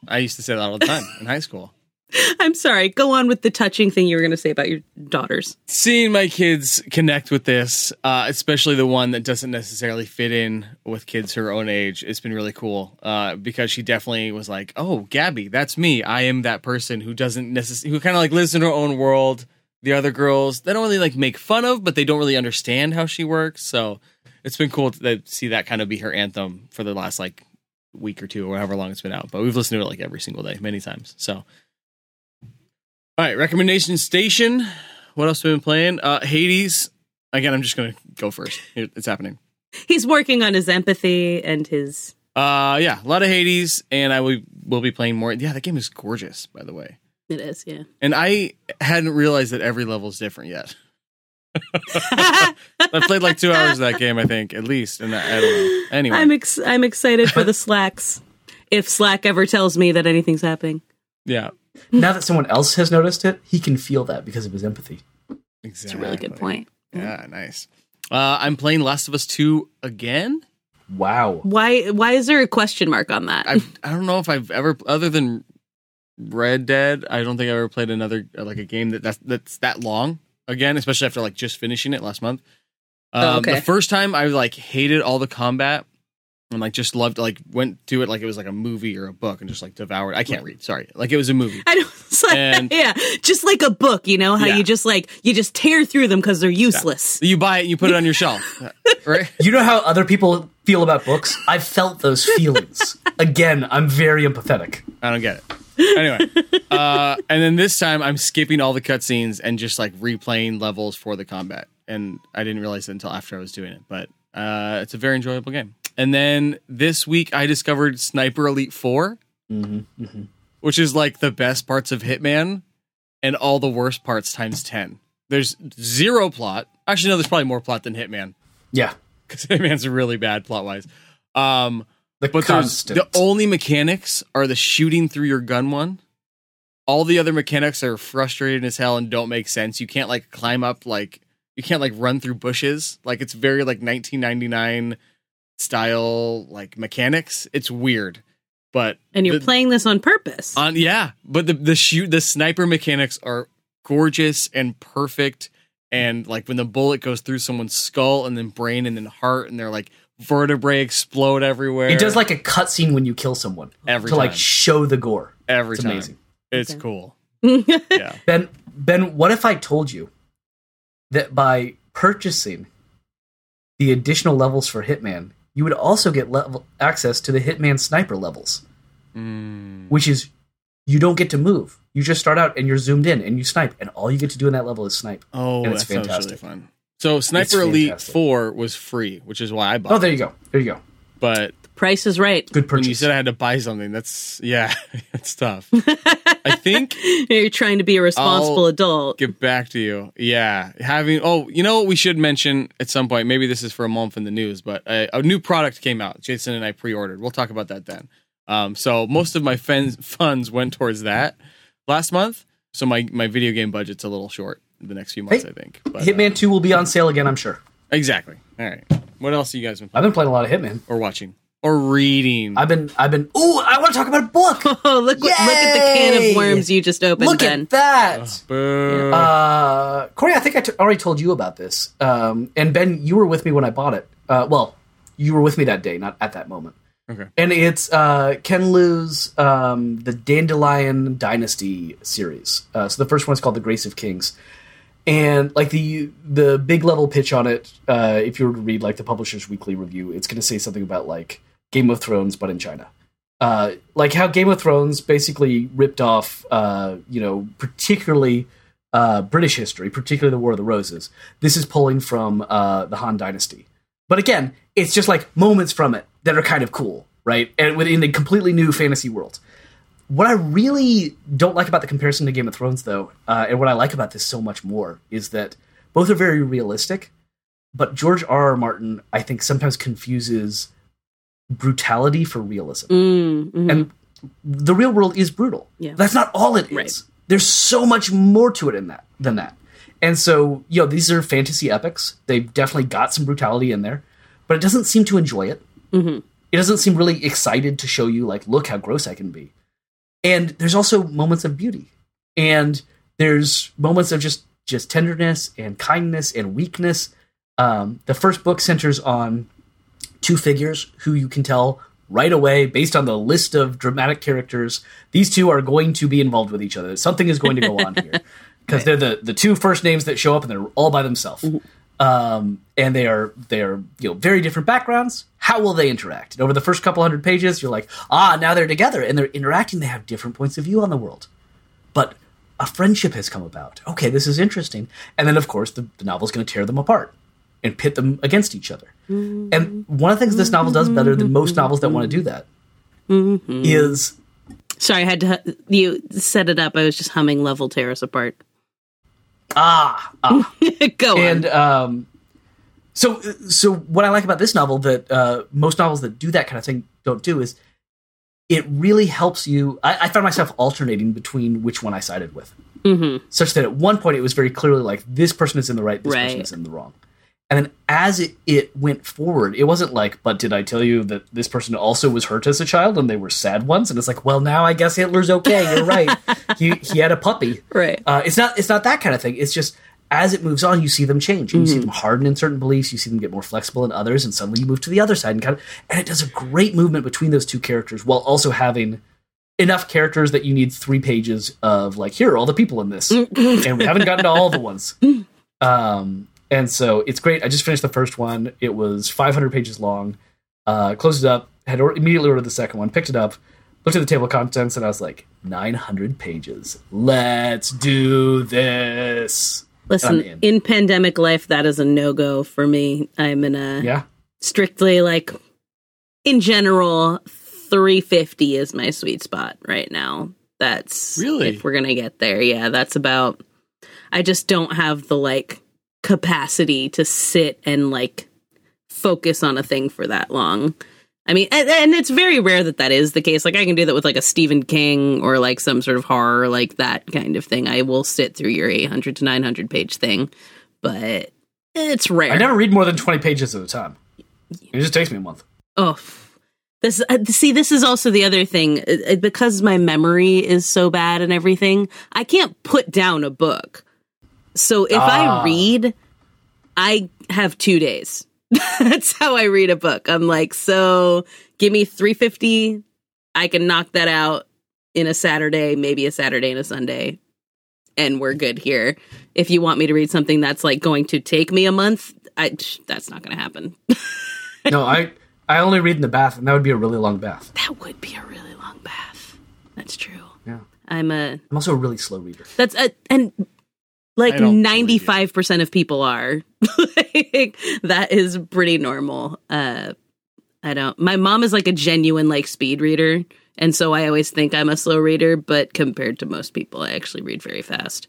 I used to say that all the time in high school. I'm sorry. Go on with the touching thing you were going to say about your daughters. Seeing my kids connect with this, uh, especially the one that doesn't necessarily fit in with kids her own age, it's been really cool. Uh, because she definitely was like, "Oh, Gabby, that's me. I am that person who doesn't necessarily who kind of like lives in her own world." The other girls, they don't really like make fun of, but they don't really understand how she works. So it's been cool to see that kind of be her anthem for the last like week or two or however long it's been out. But we've listened to it like every single day, many times. So, all right, recommendation station. What else have we been playing? Uh, Hades. Again, I'm just gonna go first. It's happening. He's working on his empathy and his. Uh, yeah, a lot of Hades, and I will will be playing more. Yeah, that game is gorgeous, by the way. It is, yeah. And I hadn't realized that every level is different yet. I played like two hours of that game, I think, at least, and I, I don't know. Anyway, I'm ex- I'm excited for the slacks. If Slack ever tells me that anything's happening. Yeah. Now that someone else has noticed it, he can feel that because of his empathy. It's a really good point. Yeah, nice. Uh, I'm playing Last of Us 2 again. Wow. Why why is there a question mark on that? I I don't know if I've ever other than Red Dead, I don't think I ever played another uh, like a game that that's that's that long again, especially after like just finishing it last month. Um, Oh, okay. The first time I like hated all the combat and like just loved like went to it like it was like a movie or a book and just like devoured. I can't read, sorry, like it was a movie. I know, it's like, And- yeah, just like a book, you know how Yeah. you just like you just tear through them because they're useless. You buy it, you put it on your shelf, right? You know how other people feel about books? I've felt those feelings. Again, I'm very empathetic. I don't get it. Anyway, uh, and then this time I'm skipping all the cutscenes and just like replaying levels for the combat. And I didn't realize it until after I was doing it, but uh, it's a very enjoyable game. And then this week I discovered Sniper Elite 4, which is like the best parts of Hitman and all the worst parts times 10. There's zero plot. Actually, no, there's probably more plot than Hitman Yeah. because Hitman's really bad plot wise. Um, The but the only mechanics are the shooting through your gun one. All the other mechanics are frustrating as hell and don't make sense. You can't like climb up like you can't like run through bushes. Like it's very like 1999 style like mechanics. It's weird. But And you're the- playing this on purpose. on yeah, but the the shoot the sniper mechanics are gorgeous and perfect. And like when the bullet goes through someone's skull and then brain and then heart and they're like vertebrae explode everywhere. It does like a cutscene when you kill someone Every to like show the gore. every It's time. amazing. It's cool. yeah. Ben, Ben, what if I told you that by purchasing the additional levels for Hitman, you would also get level access to the Hitman sniper levels, Mm. which is you don't get to move. You just start out and you're zoomed in and you snipe, and all you get to do in that level is snipe. Oh, and that it's sounds really fantastic. fun. So Sniper Elite fantastic. 4 was free, which is why I bought Oh, there you go. There you go. But Price is right. Good purchase. when you said I had to buy something, that's yeah, it's tough. I think You're trying to be a responsible I'll adult. get back to you. Yeah, having oh, you know what we should mention at some point. Maybe this is for a month in the news, but a, a new product came out. Jason and I pre-ordered. We'll talk about that then. Um, so most of my fen- funds went towards that last month. So my my video game budget's a little short the next few months, Hey, I think. But, uh, Hitman 2 will be on sale again, I'm sure. exactly. All right. What else have you guys been I've been playing a lot of Hitman. or watching or reading? I've been, I've been, ooh, I want to talk about a book. Oh, look! What, look at the can of worms you just opened. Look Ben. at that. Boo. Uh, Corey, I think I t- already told you about this. Um, and Ben, you were with me when I bought it. Uh, well, you were with me that day, not at that moment. Okay. And it's uh, Ken Liu's um, the Dandelion Dynasty series. Uh, so the first one is called The Grace of Kings, and like the the big level pitch on it, uh, if you were to read like the Publisher's Weekly review, it's going to say something about like Game of Thrones, but in China. Uh, like how Game of Thrones basically ripped off, uh, you know, particularly uh, British history, particularly the War of the Roses. This is pulling from uh, the Han Dynasty. But again, it's just like moments from it that are kind of cool, right? And within a completely new fantasy world. What I really don't like about the comparison to Game of Thrones, though, uh, and what I like about this so much more, is that both are very realistic. But George R. R. Martin, I think, sometimes confuses brutality for realism Mm, mhm. and the real world is brutal. Yeah. That's not all it is. Right. There's so much more to it in that than that. And so, you know, these are fantasy epics. They've definitely got some brutality in there, but it doesn't seem to enjoy it. Mm-hmm. It doesn't seem really excited to show you, like, look how gross I can be. And there's also moments of beauty, and there's moments of just just tenderness and kindness and weakness. Um, the first book centers on two figures who you can tell right away based on the list of dramatic characters. These two are going to be involved with each other. Something is going to go on here. Because they're the, the two first names that show up and they're all by themselves. Um, and they are they are you know very different backgrounds. How will they interact? And over the first couple hundred pages you're like ah now they're together and they're interacting. They have different points of view on the world. But a friendship has come about. Okay this is interesting. And then of course the, the novel's going to tear them apart and pit them against each other and one of the things this novel does better than most novels that want to do that is Sorry, I had to. You set it up. I was just humming "Level Tear Us Apart." ah, ah. Go and on. um, so so what I like about this novel that uh, most novels that do that kind of thing don't do is it really helps you. I, I found myself alternating between which one I sided with, Mm-hmm. such that at one point it was very clearly like this person is in the right, this person is in the wrong. And then as it, it went forward, it wasn't like, but did I tell you that this person also was hurt as a child and they were sad ones? And it's like, well, now I guess Hitler's okay. You're right. he he had a puppy. Right. Uh, it's not it's not that kind of thing. It's just as it moves on, you see them change. You see them harden in certain beliefs. You see them get more flexible in others, and suddenly you move to the other side and kind of. And it does a great movement between those two characters while also having enough characters that you need three pages of like here are all the people in this, and we haven't gotten to all the ones. Um, and so it's great. I just finished the first one. It was 500 pages long. Uh, closed it up. Had or- immediately ordered the second one. Picked it up. Looked at the table of contents, and I was like, 900 pages. Let's do this. Listen, in. in pandemic life, that is a no go for me. I'm in a Yeah. strictly like, in general, 350 is my sweet spot right now. That's Really? if we're gonna get there. Yeah, that's about. I just don't have the like capacity to sit and like focus on a thing for that long. I mean, and, and it's very rare that that is the case. Like, I can do that with like a Stephen King or like some sort of horror, like that kind of thing. I will sit through your 800 to 900 page thing, but it's rare. I never read more than 20 pages at a time. It just takes me a month. Oh, this uh, see, this is also the other thing Uh, uh, because my memory is so bad and everything. I can't put down a book. So if Ah. I read, I have two days. That's how I read a book. I'm like, so give me 350. I can knock that out in a Saturday, maybe a Saturday and a Sunday, and we're good here. If you want me to read something that's like going to take me a month, I, that's not going to happen. No, I I only read in the bath, and that would be a really long bath. That would be a really long bath. That's true. Yeah. I'm a I'm also a really slow reader. that's a and like ninety five percent of people are. like, that is pretty normal. Uh I don't my mom is like a genuine like speed reader, and so I always think I'm a slow reader, but compared to most people, I actually read very fast.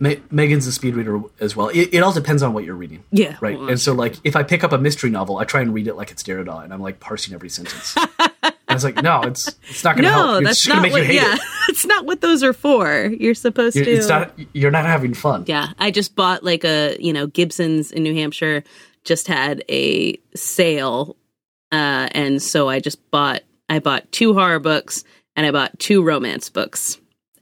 Ma- Megan's a speed reader as well. It, it all depends on what you're reading. Yeah. Right. well, and so, like, if I pick up a mystery novel, I try and read it like it's Derrida, and I'm like parsing every sentence. and it's like, no, it's it's not going to no, help. It's that's not what. Yeah, it. that's not what those are for. You're supposed You're- to. It's not. You're not having fun. Yeah, I just bought like a you know Gibson's in New Hampshire just had a sale, uh, and so I just bought I bought two horror books and I bought two romance books,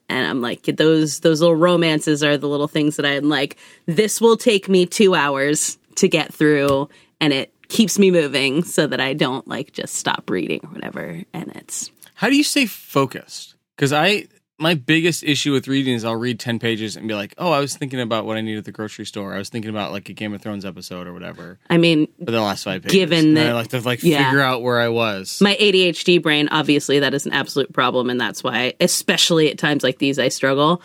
and I'm like those those little romances are the little things that I'm like this will take me two hours to get through, and it keeps me moving so that I don't like just stop reading or whatever, and it's How do you stay focused? Because I, my biggest issue with reading is I'll read 10 pages and be like, oh, I was thinking about what I need at the grocery store. I was thinking about like a Game of Thrones episode or whatever I mean for the last five pages. Given And that- I like to like yeah. figure out where I was. my ADHD brain, obviously, that is an absolute problem, and that's why, especially at times like these, I struggle.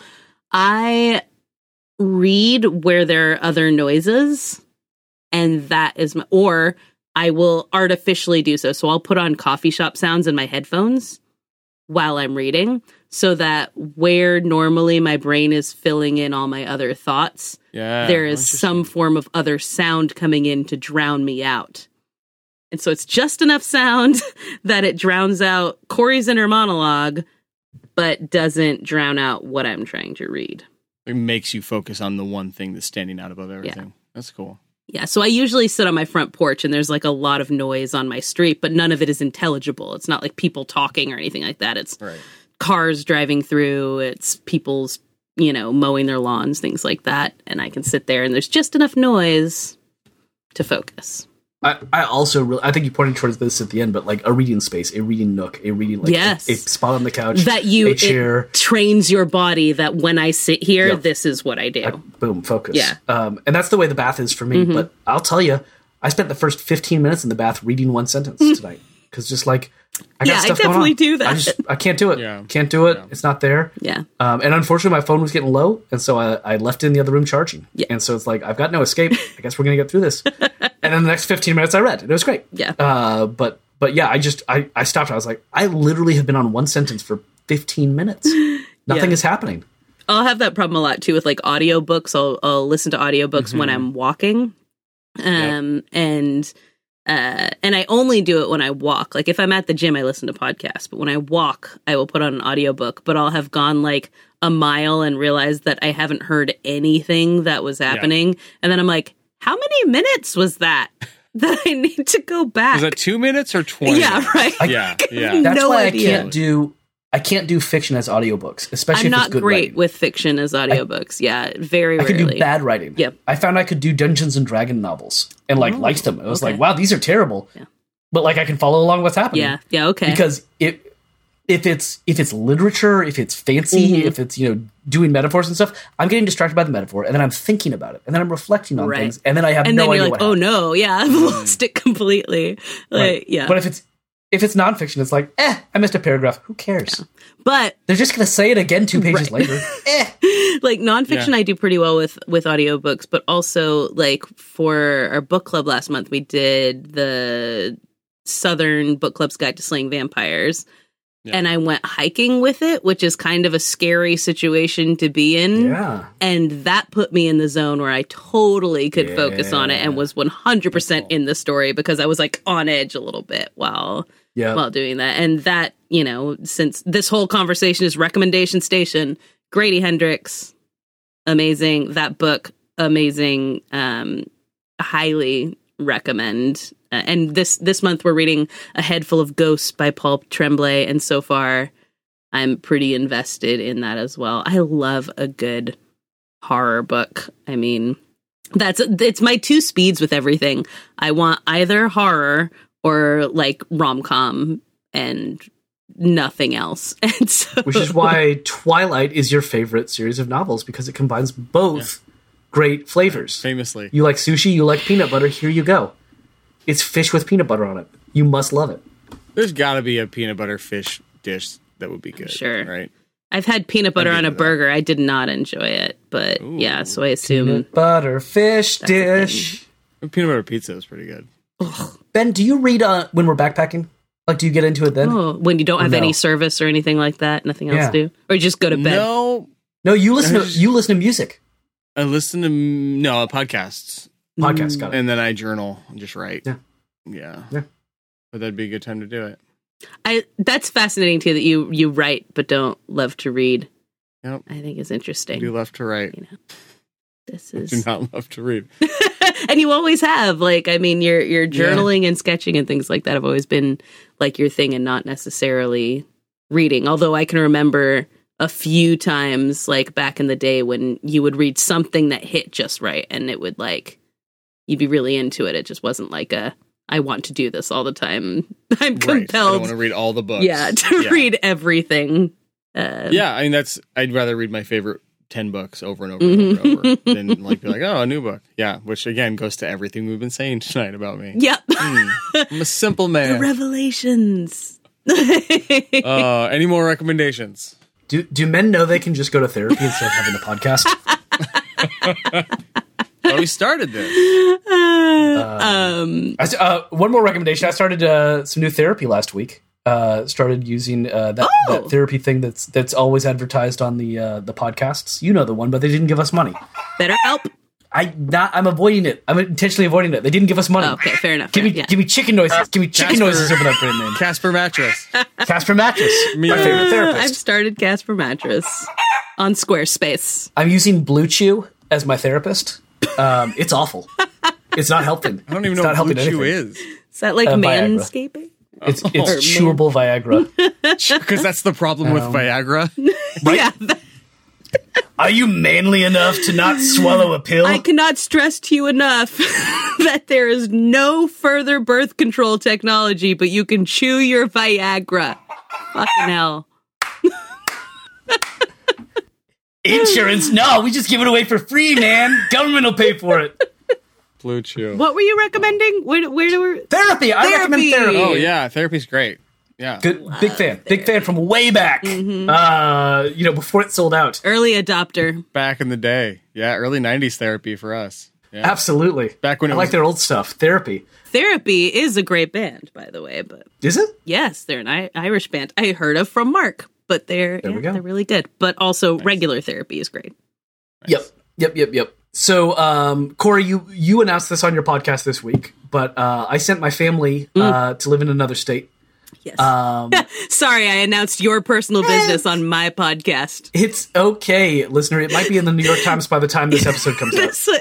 I read where there are other noises, and that is my, or I will artificially do so. So I'll put on coffee shop sounds in my headphones while I'm reading, so that where normally my brain is filling in all my other thoughts, yeah. there is some form of other sound coming in to drown me out. And so it's just enough sound that it drowns out Corey's inner monologue, but doesn't drown out what I'm trying to read. It makes you focus on the one thing that's standing out above everything. That's cool. Yeah, so I usually sit on my front porch and there's like a lot of noise on my street, but none of it is intelligible. It's not like people talking or anything like that. It's Right. cars driving through, it's people's, you know, mowing their lawns, things like that. And I can sit there and there's just enough noise to focus. I, I also really, I think you pointed towards this at the end, but like a reading space, a reading nook, a reading like Yes. a, a spot on the couch, that you a chair, it trains your body that when I sit here, Yep. this is what I do. boom, focus. Yeah. Um, and that's the way the bath is for me. Mhm. But I'll tell you, I spent the first 15 minutes in the bath reading one sentence tonight because just like I got Yeah, I stuff going definitely on. do that. I just I can't do it. Yeah. Can't do it. It's not there. yeah. Um, and unfortunately, my phone was getting low, and so I, I left it in the other room charging. Yeah. And so it's like I've got no escape. I guess we're gonna get through this. and then the next 15 minutes, I read, and it was great. Yeah. Uh, but but yeah, I just I I stopped. I was like, I literally have been on one sentence for 15 minutes. Nothing Yeah. is happening. I'll have that problem a lot too with like audiobooks. I'll I'll listen to audiobooks when Mm-hmm. I'm walking. Um and Uh, and I only do it when I walk. Like if I'm at the gym, I listen to podcasts, but when I walk, I will put on an audiobook, but I'll have gone like a mile and realized that I haven't heard anything that was happening. And then I'm like, how many minutes was that that I need to go back? Was that two minutes or twenty? Yeah, right. Yeah, yeah. That's no why idea. I can't do I can't do fiction as audiobooks, especially I'm if it's good great writing. with fiction as audiobooks. yeah, very I could do bad writing. Yep. I found I could do Dungeons and Dragon novels and like Oh, liked them. I was okay. like, wow, these are terrible. Yeah. But like I can follow along what's happening. Yeah, yeah, okay. Because if if it's if it's literature, if it's fancy, Mhm. if it's, you know, doing metaphors and stuff, I'm getting distracted by the metaphor and then I'm thinking about it and then I'm reflecting on Right. things and then I have and no then you're idea like, oh happened. no, yeah, I've lost it completely. Like, Right. yeah. But if it's if it's nonfiction, it's like, eh, I missed a paragraph. Who cares? But They're just gonna say it again two pages Right. later. like nonfiction Yeah. I do pretty well with with audiobooks, but also like for our book club last month we did the Southern Book Club's Guide to Slaying Vampires. And I went hiking with it, which is kind of a scary situation to be in. Yeah. And that put me in the zone where I totally could focus on it and was 100% in the story because I was like on edge a little bit while Yeah. while doing that. And that, you know, since this whole conversation is recommendation station, Grady Hendrix, amazing. That book, amazing. Um, highly recommend. Uh, and this this month we're reading A Head Full of Ghosts by Paul Tremblay, and so far I'm pretty invested in that as well. I love a good horror book. I mean, that's it's my two speeds with everything. I want either horror or like rom com and nothing else. And so Which is why Twilight is your favorite series of novels because it combines both great flavors. Famously. You like sushi, you like peanut butter, here you go. It's fish with peanut butter on it. You must love it. There's got to be a peanut butter fish dish that would be good. Sure. Right. I've had peanut butter on a do that. burger. I did not enjoy it, but yeah, so I assume Peanut butter fish dish. Peanut butter pizza is pretty good. Ben, do you read uh, when we're backpacking? Like, do you get into it then? Oh, when you don't have no? any service or anything like that, nothing else Yeah. to do, or just go to bed. No, No, you listen. I To, you listen to music. I listen to no podcasts, Podcasts, got it. and then I journal and just write. Yeah. Yeah. Yeah. But that'd be a good time to do it. I that's fascinating too that you you write but don't love to read. Yep. I think is I interesting. do love to write. This I is do not love to read. and you always have like I mean your your journaling and sketching and things like that have always been like your thing and not necessarily reading. Although I can remember a few times like back in the day when you would read something that hit just right and it would like you'd be really into it. It just wasn't like a I want to do this all the time. I'm Right. I compelled want to read all the books. yeah to Yeah. read everything. Uh, Yeah, I mean that's. I'd rather read my favorite ten books over and over and over, and over than like be like, oh, a new book. Yeah, which again goes to everything we've been saying tonight about me. Yep. Hmm. I'm a simple the man. revelations. uh, any more recommendations? Do do men know they can just go to therapy instead of having a podcast? Oh, we started this. um, I s- uh, one more recommendation. I started uh, some new therapy last week. Uh, started using uh, that, Oh. that therapy thing that's that's always advertised on the uh, the podcasts. You know the one, but they didn't give us money. better help. I not. I'm avoiding it. I'm intentionally avoiding it. They didn't give us money. Okay, fair enough. Give me yeah. give me chicken noises. Give me chicken Casper- noises over that brand name. Casper mattress. Casper mattress. Me- My favorite Uh, I've started Casper mattress on Squarespace. I'm using Blue Chew as my therapist. Um, it's awful. It's not helping. I don't even It's know not what Blue helping Chew anything. is Is that like Uh, Viagra. manscaping? It's it's man- chewable Viagra. because that's the problem with Um, Viagra. Yeah, Are you manly enough to not swallow a pill? I cannot stress to you enough that there is no further birth control technology, but you can chew your Viagra. Fucking hell. Insurance? No, we just give it away for free, man. Government will pay for it. Blue Chew. What were you recommending? Where, where do we? Therapy. I recommend Therapy. therapy. Oh yeah, therapy's great. Yeah. Good, big fan. Big fan from way back. Uh, you know, before it sold out. Early adopter. Back in the day. Yeah, early '90s therapy for us. Yeah. Absolutely. Back when it I like their old stuff. Therapy. Therapy is a great band, by the way, but Is it? yes, they're an I- Irish band. I heard of from Mark, but they're yeah, they're really good. But also regular therapy is great. Yep. Yep, yep, yep. So, um, Corey, you you announced this on your podcast this week, but uh, I sent my family uh, to live in another state. Yes. Um, Sorry, I announced your personal business on my podcast. it's okay, listener. It might be in the New York Times by the time this episode comes out. So,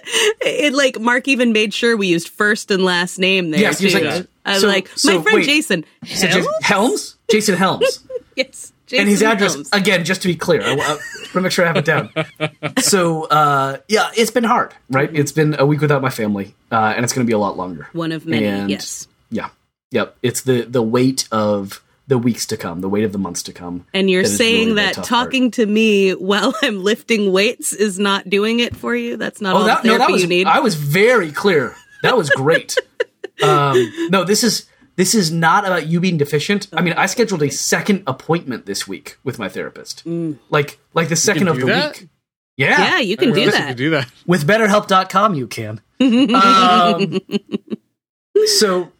it like Mark even made sure we used first and last name there. Yes, too. like- I was so- like, so my friend wait. Jason. So, Helms? Helms, Jason Helms, yes, and his address Helms. again. Just to be clear, I, I want to make sure I have it down. So, uh, yeah, it's been hard, right? It's been a week without my family, uh, and it's going to be a lot longer. One of many. And- yes. Yeah, yep. It's the the weight of the weeks to come, the weight of the months to come. And you're that saying really that tough part. talking to me while I'm lifting weights is not doing it for you? That's not all Oh, that, the no, that was you need? I was very clear. That was great. um, no, this is this is not about you being deficient. I mean, I scheduled a second appointment this week with my therapist. Like like the second of the that? week. Yeah. yeah, you can do Realize you that. do that. With betterhelp.com you can. um, so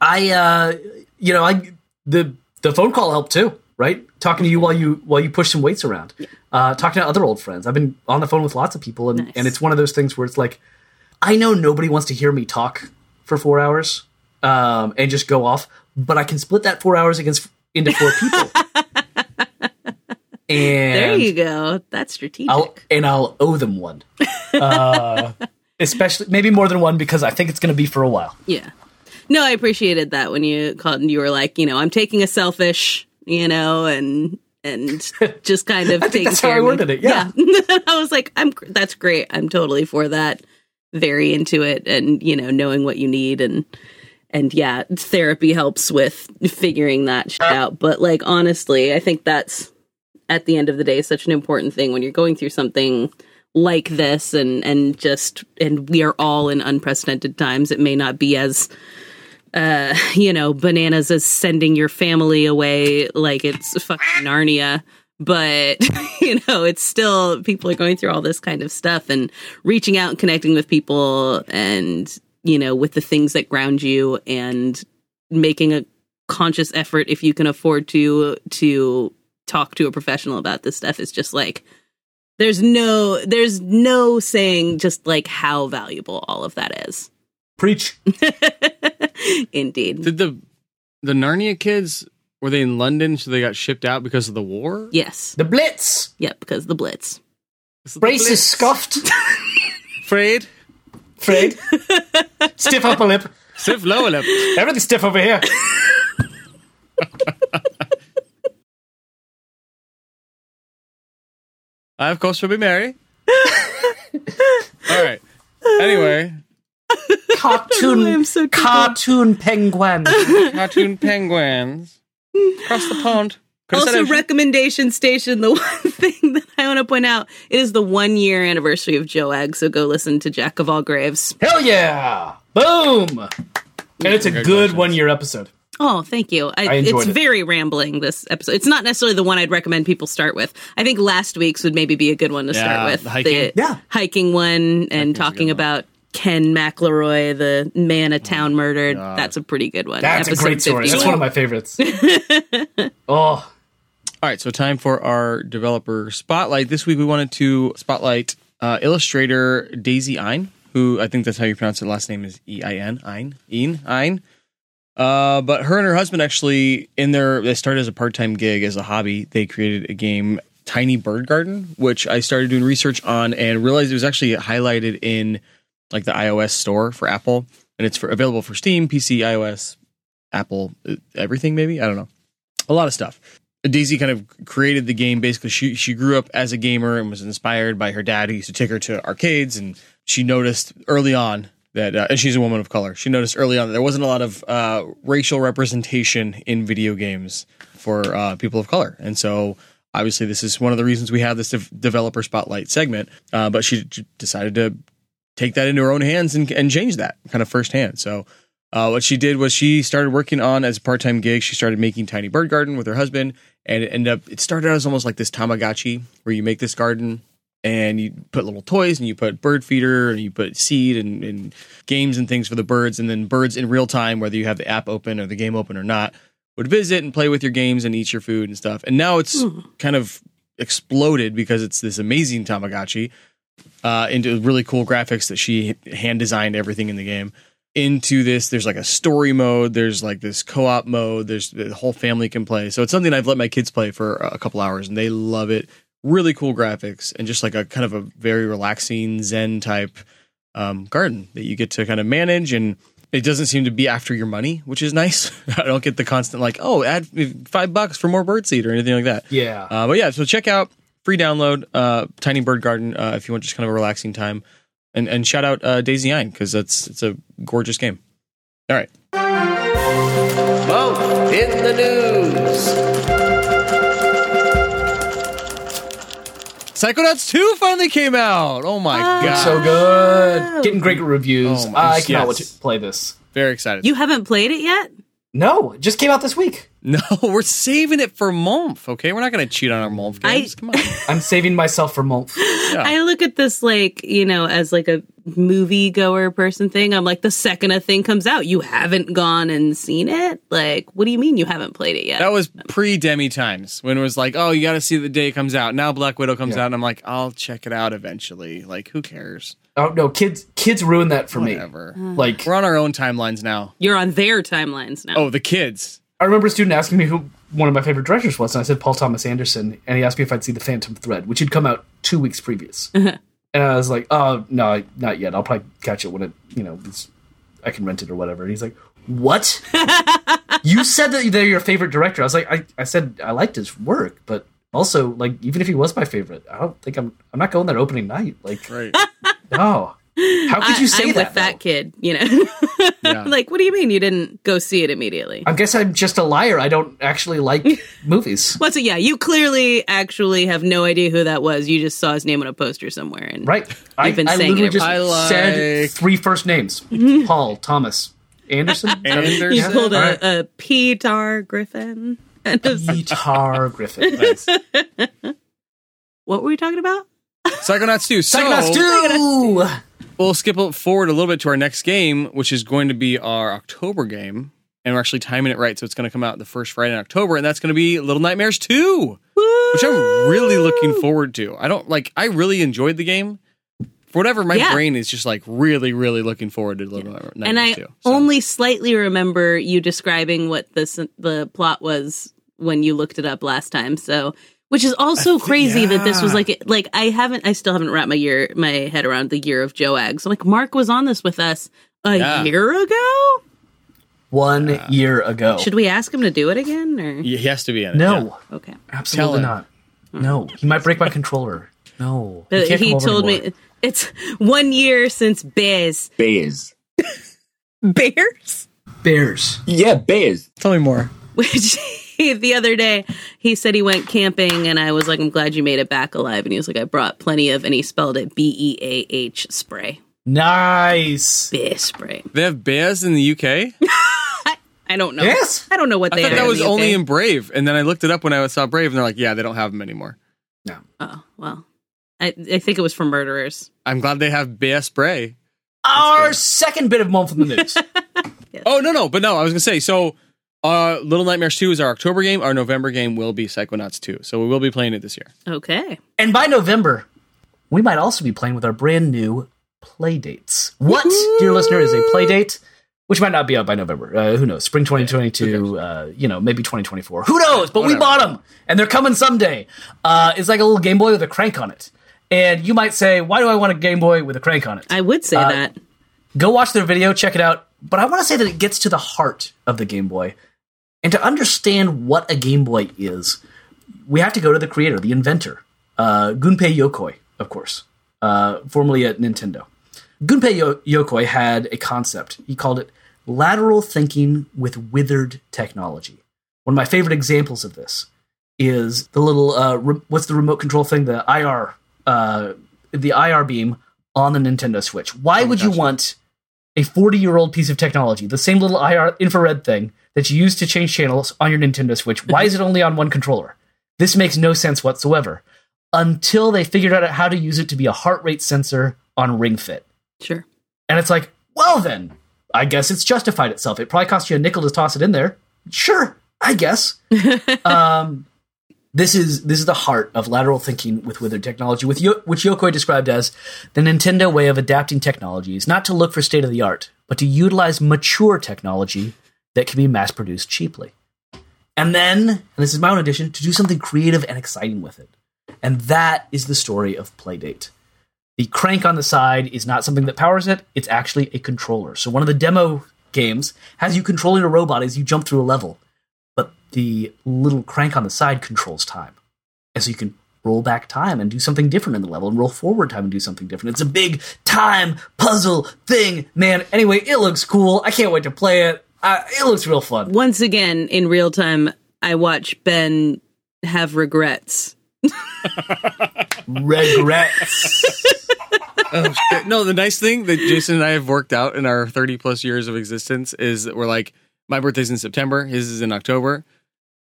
I uh you know, I the the phone call helped too, right? Talking to you while you while you push some weights around. Uh talking to other old friends. I've been on the phone with lots of people and Nice. and it's one of those things where it's like I know nobody wants to hear me talk for 4 hours um and just go off, but I can split that 4 hours against into four people. and There you go. That's strategic. I'll and I'll owe them one. Uh, especially maybe more than one because I think it's going to be for a while. Yeah. No, I appreciated that when you called and you were like, you know, I'm taking a selfish, you know, and and just kind of I think taking that's how care I of worded it, yeah. I was like, I'm that's great. I'm totally for that. Very into it, and you know, knowing what you need and and yeah, therapy helps with figuring that shit out. But like honestly, I think that's at the end of the day such an important thing when you're going through something like this and and just and we are all in unprecedented times it may not be as uh you know bananas as sending your family away like it's fucking narnia but you know it's still people are going through all this kind of stuff and reaching out and connecting with people and you know with the things that ground you and making a conscious effort if you can afford to to talk to a professional about this stuff is just like there's no there's no saying just like how valuable all of that is Preach. indeed Did the the Narnia kids were they in London so they got shipped out because of the war? yes The Blitz. yep because of the blitz Brace is scuffed. Afraid? Afraid. Stiff upper lip. Stiff lower lip. Everything's stiff over here. I of course will be Mary. All right. Anyway, Cartoon. I'm so cartoon penguin. cartoon penguins across the pond. Could've also recommendation station the one thing that i want to point out it is the one year anniversary of joag so go listen to jack of all graves Hell yeah! Boom. And it's a good one year episode. Oh, thank you. I, I enjoyed it's it. very rambling this episode. It's not necessarily the one I'd recommend people start with. I think last week's would maybe be a good one to Yeah, start with. the hiking? Yeah. hiking one and a talking good one. about Ken McElroy, the man a town oh murdered. That's a pretty good one. That's a great story. 52. That's one of my favorites. oh, All right, so time for our developer spotlight. This week we wanted to spotlight uh, illustrator Daisy Ein, who I think that's how you pronounce it. Last name is E I N Ein Ein Ein. Uh, but her and her husband actually in their they started as a part time gig as a hobby. They created a game Tiny Bird Garden, which I started doing research on and realized it was actually highlighted in like the iOS store for Apple, and it's for available for Steam, PC, iOS, Apple, uh, everything maybe I don't know, a lot of stuff. Daisy kind of created the game. Basically, she she grew up as a gamer and was inspired by her dad, who used to take her to arcades. And she noticed early on that, uh, and she's a woman of color. She noticed early on that there wasn't a lot of uh, racial representation in video games for uh, people of color. And so, obviously, this is one of the reasons we have this dev- developer spotlight segment. Uh, but she j- decided to take that into her own hands and, and change that kind of firsthand. So. Uh, what she did was she started working on as a part-time gig. She started making Tiny Bird Garden with her husband, and it ended up. It started out as almost like this Tamagotchi, where you make this garden and you put little toys and you put bird feeder and you put seed and, and games and things for the birds, and then birds in real time, whether you have the app open or the game open or not, would visit and play with your games and eat your food and stuff. And now it's kind of exploded because it's this amazing Tamagotchi. uh, into really cool graphics that she hand designed everything in the game. Into this, there's like a story mode. There's like this co-op mode. There's the whole family can play. So it's something I've let my kids play for a couple hours, and they love it. Really cool graphics, and just like a kind of a very relaxing Zen type um, garden that you get to kind of manage and it doesn't seem to be after your money, which is nice. I don't get the constant like, oh, add five bucks for more birdseed or anything like that. Yeah. Uh, but yeah, so check out free download uh, Tiny Bird Garden uh, if you want just kind of a relaxing time, and and shout out uh, Daisy Nine because that's it's a gorgeous game. All right, Month in the news. Psychonauts Two finally came out. Oh my god, so good. Getting great reviews. Oh my- I cannot yes. wait to play this. very excited. You haven't played it yet? No, it just came out this week. no, we're saving it for month. Okay, we're not going to cheat on our month I- games. Come on. I'm saving myself for month. Yeah. I look at this like, you know, as like a movie goer person thing. I'm like, the second a thing comes out, you haven't gone and seen it? Like, what do you mean you haven't played it yet? That was pre Demi times when it was like, oh, you got to see the day it comes out. Now Black Widow comes Yeah. out, and I'm like, I'll check it out eventually. Like, who cares? Oh no, kids kids ruined that for Whatever. me. Like We're on our own timelines now. You're on their timelines now. Oh, the kids. I remember a student asking me who one of my favorite directors was, and I said Paul Thomas Anderson, and he asked me if I'd see The Phantom Thread, which had come out two weeks previous. Uh-huh. and I was like, "Oh no, not yet. I'll probably catch it when it, you know, it's, I can rent it or whatever." And he's like, "What? you said that they're your favorite director?" I was like, "I, I said I liked his work, but also like even if he was my favorite, I don't think I'm I'm not going there opening night. Like, Right. no, how could I- you say I'm that? with that though? kid, you know? Yeah. like, what do you mean you didn't go see it immediately? I guess I'm just a liar. I don't actually like movies. What's it? Yeah, you clearly actually have no idea who that was. You just saw his name on a poster somewhere, and Right. I've been I saying literally it just I like- said three first names. Paul, Thomas, Anderson. Anderson. you pulled a, All right. a Peter Griffin. And just- Guitar Griffin. Nice. what were we talking about? Psychonauts 2. So, Psychonauts 2! we'll skip forward a little bit to our next game, which is going to be our October game. And we're actually timing it right. So it's going to come out the first Friday in October. And that's going to be Little Nightmares 2, which I'm really looking forward to. I don't like, I really enjoyed the game. For whatever, my Yeah. brain is just like really, really looking forward to Little Nightmares and I 2. So- only slightly remember you describing what this the plot was when you looked it up last time. So, which is also crazy that this was yeah. like like I haven't I still haven't wrapped my year my head around the year of Joag. So like Mark was on this with us a Yeah. year ago. One year ago. Should we ask him to do it again or he has to be in it. no, okay? absolutely not. No, he might break my controller. No. But can't he come told anymore. me it's one year since Bears. Bears. Bears? Bears. Yeah, bears. Tell me more. Which the other day he said he went camping and I was like, I'm glad you made it back alive. And he was like, I brought plenty of and he spelled it B E A H spray. Nice. Bear spray. They have bears in the UK? I don't know. Yes. I don't know what I they thought are that in was the UK. only in Brave. And then I looked it up when I saw Brave and they're like, yeah, they don't have them anymore. No. Oh, well. I, I think it was for murderers. I'm glad they have bear spray. Our second bit of month in the news. Oh no, no, but no, I was gonna say so. Uh, Little Nightmares Two is our October game. Our November game will be Psychonauts Two, so we will be playing it this year. Okay. and by November, we might also be playing with our brand new Playdates. What, dear listener, is a Playdate? Which might not be out by November. Uh, who knows? Spring 2022, uh, you know, maybe 2024. Who knows? But we bought them, and they're coming someday. Uh, it's like a little Game Boy with a crank on it. And you might say, why do I want a Game Boy with a crank on it? I would say Uh, that. go watch their video, check it out. But I want to say that it gets to the heart of the Game Boy. And to understand what a Game Boy is, we have to go to the creator, the inventor, uh, Gunpei Yokoi, of course, uh, formerly at Nintendo. Gunpei Yo- Yokoi had a concept. He called it lateral thinking with withered technology. One of my favorite examples of this is the little uh, re- what's the remote control thing? The IR, uh, the IR beam on the Nintendo Switch. Why would you want a 40 year old piece of technology, the same little IR infrared thing that you use to change channels on your Nintendo Switch? Why is it only on one controller? This makes no sense whatsoever. Until they figured out how to use it to be a heart rate sensor on Ring Fit. Sure. And it's like, well, then, I guess it's justified itself. It probably cost you a nickel to toss it in there. Sure, I guess. um, This is this is the heart of lateral thinking with withered technology, with Yo- which Yokoi described as the Nintendo way of adapting technologies, not to look for state of the art, but to utilize mature technology that can be mass produced cheaply. And then, and this is my own addition, to do something creative and exciting with it. And that is the story of Playdate. The crank on the side is not something that powers it, it's actually a controller. So one of the demo games has you controlling a robot as you jump through a level, the little crank on the side controls time. And so you can roll back time and do something different in the level and roll forward time and do something different. It's a big time puzzle thing, man. Anyway, it looks cool. I can't wait to play it. Uh, it looks real fun. Once again, in real time, I watch Ben have regrets. Regrets. Oh, no, the nice thing that Jason and I have worked out in our 30 plus years of existence is that we're like, my birthday's in September, his is in October,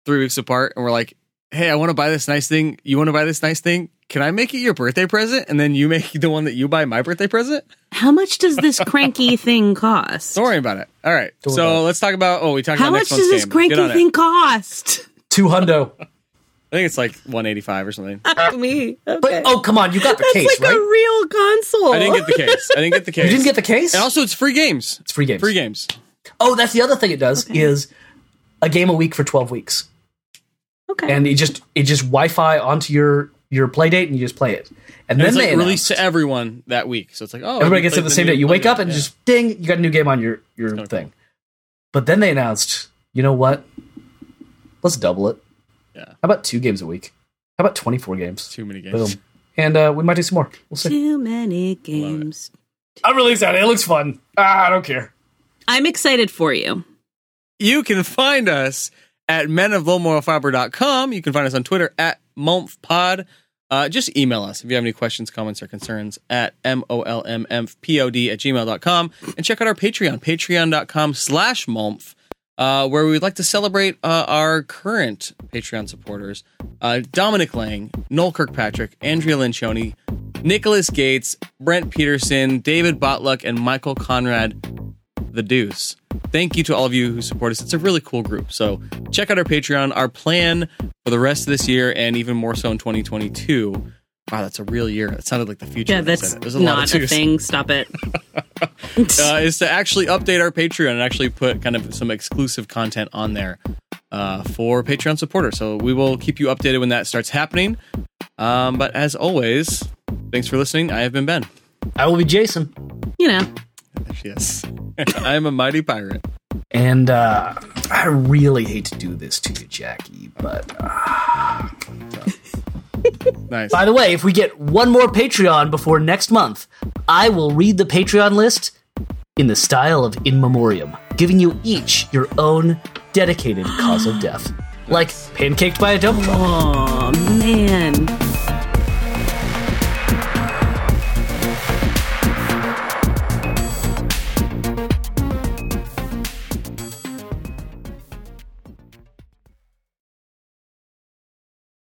three weeks apart, and we're like, hey, I want to buy this nice thing. You want to buy this nice thing? Can I make it your birthday present? And then you make the one that you buy my birthday present? How much does this cranky thing cost? Don't worry about it. All right. Don't so about let's talk about, oh, we talked How about much does this game. cranky Get on it. thing cost? Two hundo. I think it's like 185 or something. Me. Okay. But oh, come on, you got the That's case, like right? a real console. I didn't get the case. I didn't get the case. you didn't get the case? And also, it's free games. it's free games. Free games. Oh, that's the other thing it does is a game a week for 12 weeks. Okay. And it just it just Wi-Fi onto your your Playdate and you just play it. And, And then it's they like released to everyone that week. So it's like, oh, everybody gets it the same day. You wake up and Yeah. just ding, you got a new game on your your kinda thing. But then they announced, you know what? Let's double it. Yeah. How about two games a week? How about 24 games? Too many games. Boom. And uh, we might do some more. We'll see. Too many games. I'm really excited. It looks fun. Ah, I don't care. I'm excited for you. You can find us at menoflowmoralfiber.com. You can find us on Twitter at monthpod. Uh, just email us if you have any questions, comments, or concerns at M-O-L-M-M-P-O-D at gmail.com. And check out our Patreon, patreon.com slash month, uh, where we would like to celebrate uh, our current Patreon supporters. Uh, Dominic Lang, Noel Kirkpatrick, Andrea Lincioni, Nicholas Gates, Brent Peterson, David Botluck, and Michael Conrad the Deuce. Thank you to all of you who support us. It's a really cool group. So check out our Patreon. Our plan for the rest of this year and even more so in 2022. Wow, that's a real year. It sounded like the future. Yeah, when I said that's it. There's a lot not of a thing. Stop it. Uh, is to actually update our Patreon and actually put kind of some exclusive content on there uh, for Patreon supporters. So we will keep you updated when that starts happening. Um, but as always, thanks for listening. I have been Ben. I will be Jason. You know. Yes. I am a mighty pirate. And uh, I really hate to do this to you, Jackie, but uh, Nice. by the way, if we get one more Patreon before next month, I will read the Patreon list in the style of In Memoriam, giving you each your own dedicated cause of death. Like pancaked by a dump truck. Oh man.